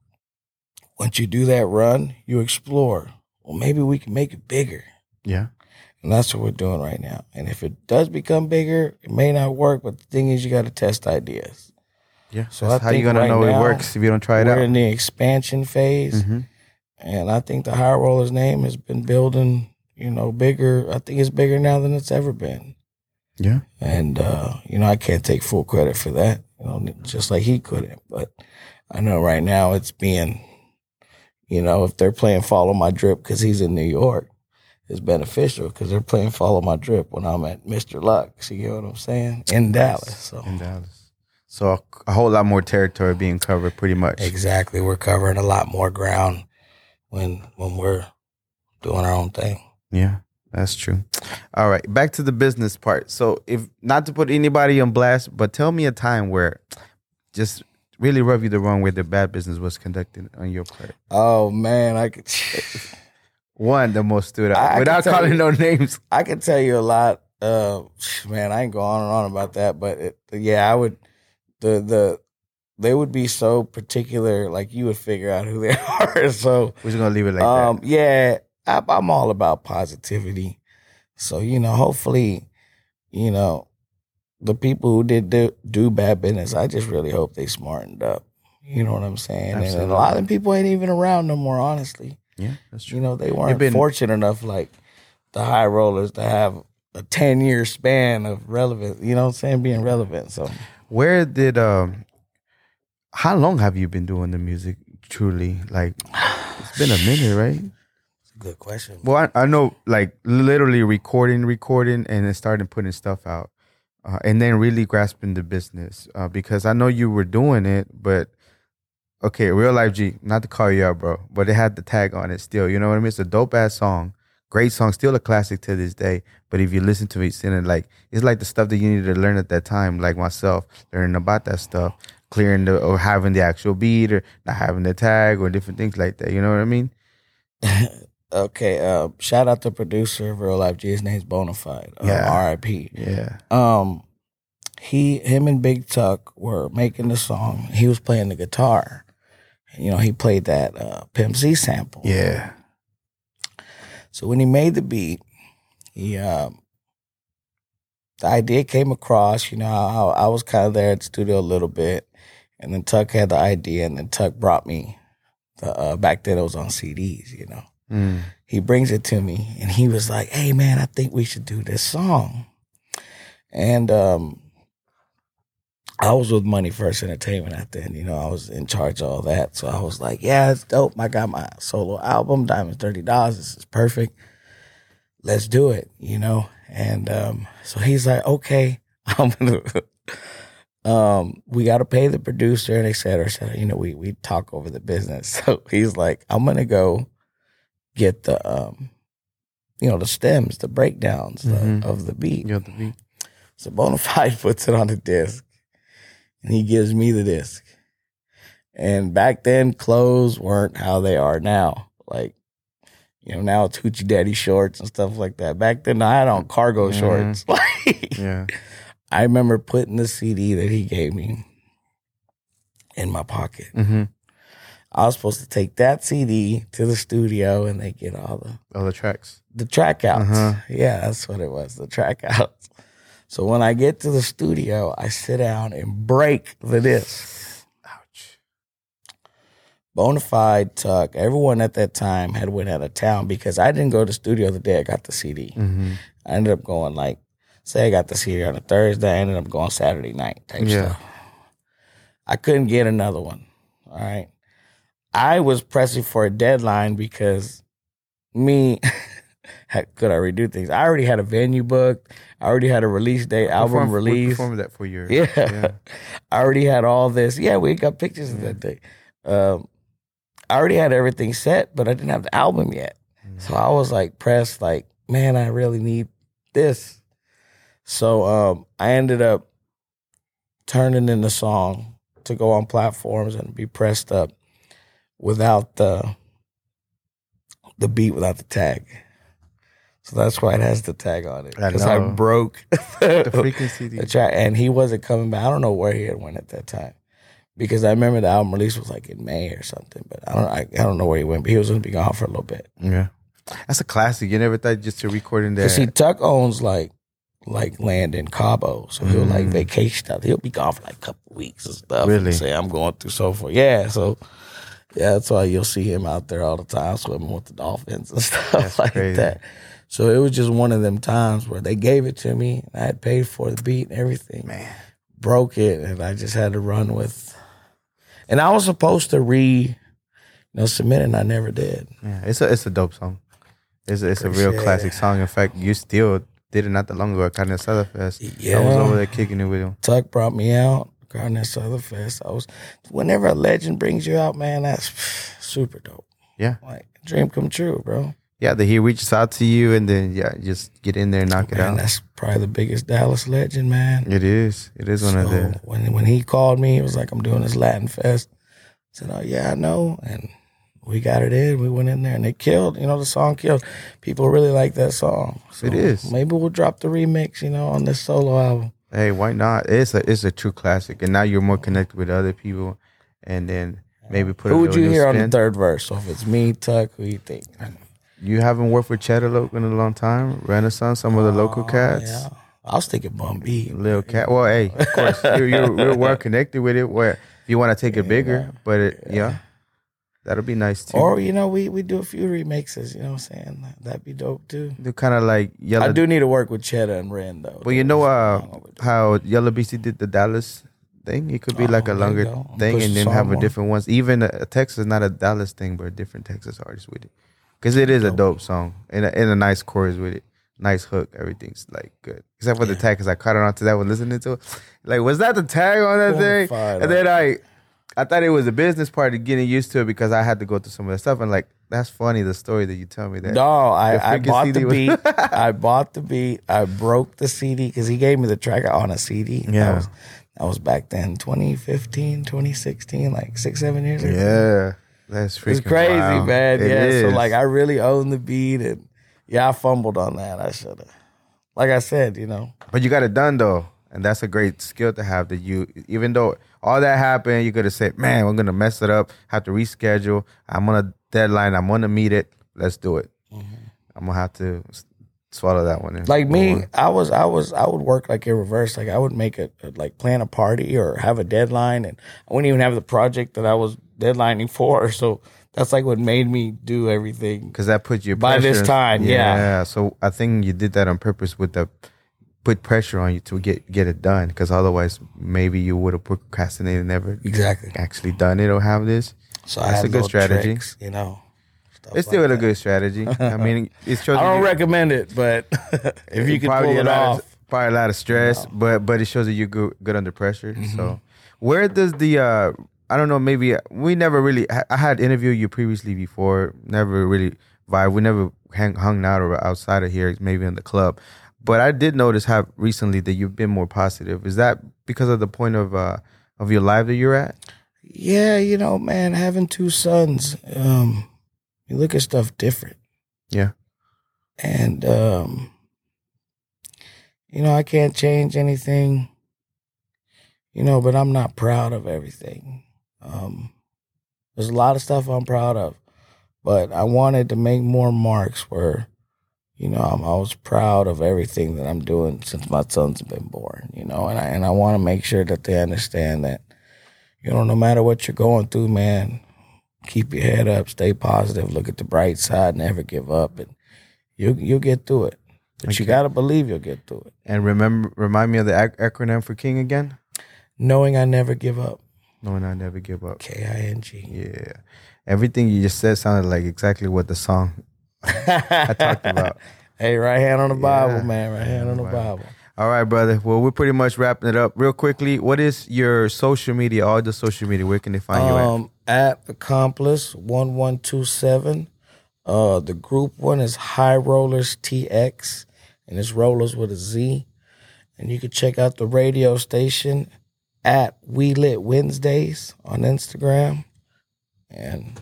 Once you do that run, you explore. Well, maybe we can make it bigger. Yeah. And that's what we're doing right now. And if it does become bigger, it may not work, but the thing is you got to test ideas. Yeah. So how you gonna right know now, it works if you don't try it out? We're in the expansion phase. hmm And I think the High Rollaz name has been building, you know, bigger. I think it's bigger now than it's ever been. Yeah. And, uh, you know, I can't take full credit for that, you know, just like he couldn't. But I know right now it's being, you know, if they're playing Follow My Drip because he's in New York, it's beneficial because they're playing Follow My Drip when I'm at Mr. Lux. You get what I'm saying? In Dallas. So In Dallas. So a, a whole lot more territory being covered, pretty much. exactly. We're covering a lot more ground when when we're doing our own thing. Yeah, that's true. All right, back to the business part. So, if not to put anybody on blast, but tell me a time where just really rub you the wrong way the bad business was conducted on your part. Oh man, I could One, the most stood out I- without calling you- no names. I can tell you a lot. Uh, man, I ain't go on and on about that, but it, yeah, I would. The the they would be so particular, like you would figure out who they are. So We're just gonna leave it like um, yeah, I, I'm all about positivity. So you know, hopefully, you know, the people who did do, do bad business, I just really hope they smartened up. You know what I'm saying? And, and a lot of people ain't even around no more. Honestly, that. Yeah, that's true. you know, they weren't been- fortunate enough like the High Rollaz to have a 10 year span of relevance. you know what I'm saying, being relevant. So Where did um? How long have you been doing the music? Truly, like it's been a minute, right? good question. Well, I, I know, like literally recording, recording, and then starting putting stuff out, uh, and then really grasping the business. Uh, because I know you were doing it, but okay, Real Live G, not to call you out, bro, but it had the tag on it still. You know what I mean? It's a dope ass song, great song, still a classic to this day. But if you listen to it, it's like it's like the stuff that you needed to learn at that time, like myself, learning about that stuff, clearing the or having the actual beat or not having the tag or different things like that. You know what I mean? Okay, uh, shout out to the producer of Real Live G. His name's Bonafide. Uh, Yeah. R.I.P. Yeah. Um, he, him, and Big Tuck were making the song. He was playing the guitar. You know, he played that uh, Pimp C sample. Yeah. So when he made the beat, he um, the idea came across. You know, I, I was kind of there at the studio a little bit, and then Tuck had the idea, and then Tuck brought me the uh, back then it was on CDs. You know, Mm. he brings it to me, and he was like, "Hey man, I think we should do this song," and um. I was with Money First Entertainment at the then, you know, I was in charge of all that. So I was like, yeah, it's dope. I got my solo album, Diamonds $30. This is perfect let's do it, you know? And um, so he's like, okay, I'm gonna, um, we got to pay the producer and et cetera, et cetera. You know, we, we talk over the business. So he's like, I'm going to go get the, um, you know, the stems, the breakdowns the- Mhm. of the beat. The beat. So Bonafide puts it on the disc and he gives me the disc. And back then, clothes weren't how they are now. Like, you know, now it's hoochie daddy shorts and stuff like that. Back then, I had on cargo Mhm. shorts. Like, Yeah. I remember putting the CD that he gave me in my pocket. Mm-hmm. I was supposed to take that CD to the studio and they get all the All the tracks. the track outs. Uh-huh. Yeah, that's what it was, the track outs. So when I get to the studio, I sit down and break the disc. Ouch. Bonafide Tuck, everyone at that time had went out of town because I didn't go to the studio the day I got the CD. Mm-hmm. I ended up going like, say I got the CD on a Thursday, I ended up going Saturday night type Yeah. stuff. I couldn't get another one. All right. I was pressing for a deadline because me, had, could I redo things? I already had a venue booked. I already had a release date, album we release. performed that for your. Yeah. yeah. I already had all this. Yeah, we got pictures of that day. Um, I already had everything set, but I didn't have the album yet. So I was like pressed, like, man, I really need this. So um, I ended up turning in the song to go on platforms and be pressed up without the the beat, without the tag. So that's why it has the tag on it because I, know. broke The freaking CD. the track, and he wasn't coming back. I don't know where he had went at that time, because I remember the album release was like in May or something. But I don't, I, I don't know where he went. But he was going to be gone for a little bit. Yeah. That's a classic. You never thought just to record in there. See, Tuck owns like like land in Cabo, so he'll like Mm. vacation out. He'll be gone for like a couple weeks and stuff. Really? And say I'm going through so forth. Yeah, so yeah, that's why you'll see him out there all the time swimming with the dolphins and stuff That's like crazy. that. So it was just one of them times where they gave it to me. And I had paid for the beat and everything. Man. broke it, and I just had to run with. And I was supposed to re, you know, submit and I never did. Yeah, it's a it's a dope song. It's a, it's a real classic it. song. In fact, you still did it not that long ago at Carne Asada Fest. Yeah. I was over there kicking it with him. Tuck brought me out. Garnet Southern Fest. I was. Whenever a legend brings you out, man, that's super dope. Yeah. Like dream come true, bro. Yeah, that he reaches out to you and then yeah, just get in there and knock it out. that's probably the biggest Dallas legend, man. It is. It is one of the when when he called me, he was like, "I'm doing this Latin Fest." I said, "Oh yeah, I know." And we got it in. We went in there, and it killed. You know, the song killed. People really like that song. So It is. Maybe we'll drop the remix. You know, on this solo album. Hey, why not? It's a it's a true classic, and now you're more connected with other people, and then maybe put. It. Who would you hear on the third verse? So if it's me, Tuck, who you think? You haven't worked with Cheddar in a long time. Renaissance, some of the local Oh, cats, yeah. I was thinking Bun B. little cat. Well, hey, of course you're, you're, you're well connected with it. Where if you want to take it bigger, but it, yeah. that'll be nice too. Or you know, we we do a few remixes. You know what I'm saying? That'd be dope too. They're kind of like yellow. I do need to work with Cheddar and Ren though. Well, you know uh, how Yella Beezy did the Dallas thing. It could be Oh, like a longer thing, and then have a different ones. Even a, Texas, not a Dallas thing, but a different Texas artist with it, because it is a dope song and a, and a nice chorus with it, nice hook. Everything's like good, except for the tag, because I caught on to that one listening to it. Like, was that the tag on that thing? And then I, I thought it was a business part of getting used to it because I had to go through some of the stuff. And like, that's funny the story that you tell me that. No, I, I bought CD the was- beat. I bought the beat. I broke the CD because he gave me the track on a CD. Yeah. That was, that was back then, 2015, 2016, like six, seven years ago. Yeah, that's freaking It's crazy, wild. man. It yeah. So like I really own the beat and yeah, I fumbled on that. I should have. Like I said, you know. But you got it done though, and that's a great skill to have. That you, even though all that happened, you could have said, "Man, we're gonna mess it up. Have to reschedule. I'm on a deadline. I'm gonna meet it. Let's do it. I'm gonna have to swallow that one. In. Mm-hmm. Like me. I was, I was, I would work like in reverse. Like I would make a, like plan a party or have a deadline, and I wouldn't even have the project that I was deadlining for. So that's like what made me do everything. because that puts you By this time, yeah. yeah. So I think you did that on purpose with the put pressure on you to get get it done. Because otherwise, maybe you would have procrastinated, and never Exactly. actually done it or have this. So I That's a good strategy. tricks, you know. It's still like a good strategy. I mean, it shows I don't you- recommend it, but if you can pull it off, Of, probably a lot of stress, but but it shows that you're good, good under pressure. So, where does the uh, I don't know, maybe we never really. I had interviewed you previously before. Never really vibe. We never hang, hung out or outside of here, maybe in the club. But I did notice how recently that you've been more positive. Is that because of the point of uh of your life that you're at? yeah, you know, man, having two sons, um, you look at stuff different. Yeah. And um, you know, I can't change anything. You know, but I'm not proud of everything. Um, There's a lot of stuff I'm proud of, but I wanted to make more marks where, you know, I'm, I was proud of everything that I'm doing since my son's been born. You know, and I and I want to make sure that they understand that, you know, no matter what you're going through, man, keep your head up, stay positive, look at the bright side, never give up, and you you'll get through it. But you gotta believe you'll get through it. And remember, remind me of the ac- acronym for King again. Knowing I never give up. Knowing I never give up. K I N G. Yeah, everything you just said sounded like exactly what the song I talked about. Hey, right hand on the Bible, Yeah. man. Right hand on the Bible. All right, brother. Well, we're pretty much wrapping it up. Real quickly, what is your social media? All the social media. Where can they find you at? Um, at Accomplice one one two seven. Uh, the group one is High Rollaz TX, and it's rollers with a Z. And you can check out the radio station at We Lit Wednesdays on Instagram, and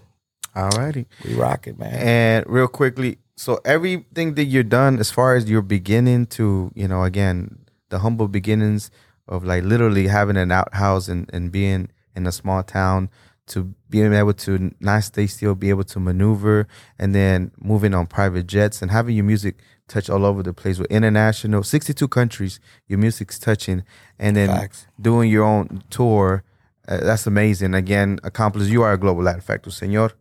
All righty. we rock it, man. And real quickly, so everything that you've done as far as your beginning to, you know, again, the humble beginnings of like literally having an outhouse and, and being in a small town to being able to not stay still, be able to maneuver, and then moving on private jets and having your music touch all over the place with international, 62 countries, your music's touching, and then Facts. doing your own tour. Uh, that's amazing. Again, accomplice, you are a global Latin factor, senor.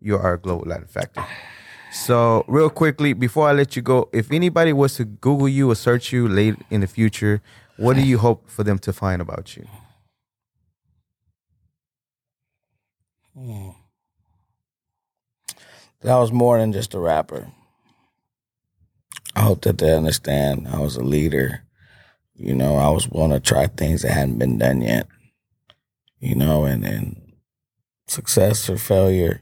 You are a global Latin factor. So, real quickly, before I let you go, if anybody was to Google you or search you late in the future, what do you hope for them to find about you? Hmm. that was more than just a rapper. I hope that they understand I was a leader. You know, I was willing to try things that hadn't been done yet. You know, and and success or failure,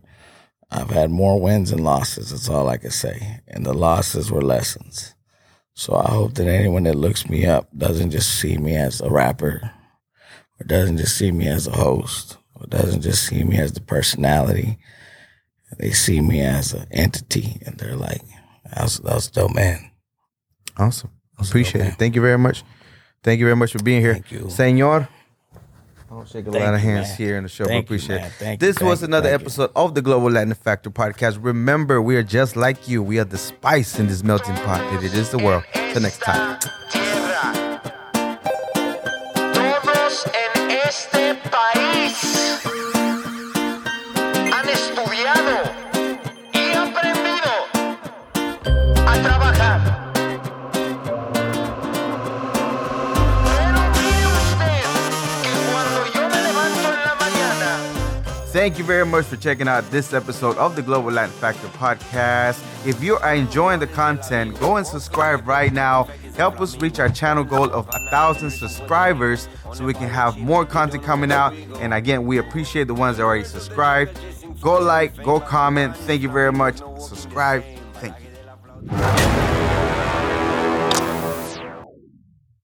I've had more wins and losses. That's all I can say. And the losses were lessons. So I hope that anyone that looks me up doesn't just see me as a rapper, or doesn't just see me as a host, or doesn't just see me as the personality they see me as an entity and they're like, that was, that was dope, man. Awesome. Appreciate man. it. Thank you very much. Thank you very much for being here. Thank you. Senor. I don't shake a Thank lot of hands man. here in the show. Thank but appreciate man. it. Thank you, this thank was you, another thank you. episode of the Global Latin Factor podcast. Remember, we are just like you. We are the spice in this melting pot that it is the world. Till next time. Thank you very much for checking out this episode of the Global Latin Factor podcast. If you are enjoying the content, go and subscribe right now. Help us reach our channel goal of a thousand subscribers so we can have more content coming out. And again, we appreciate the ones that already subscribed. Go like, go comment. Thank you very much. Subscribe. Thank you.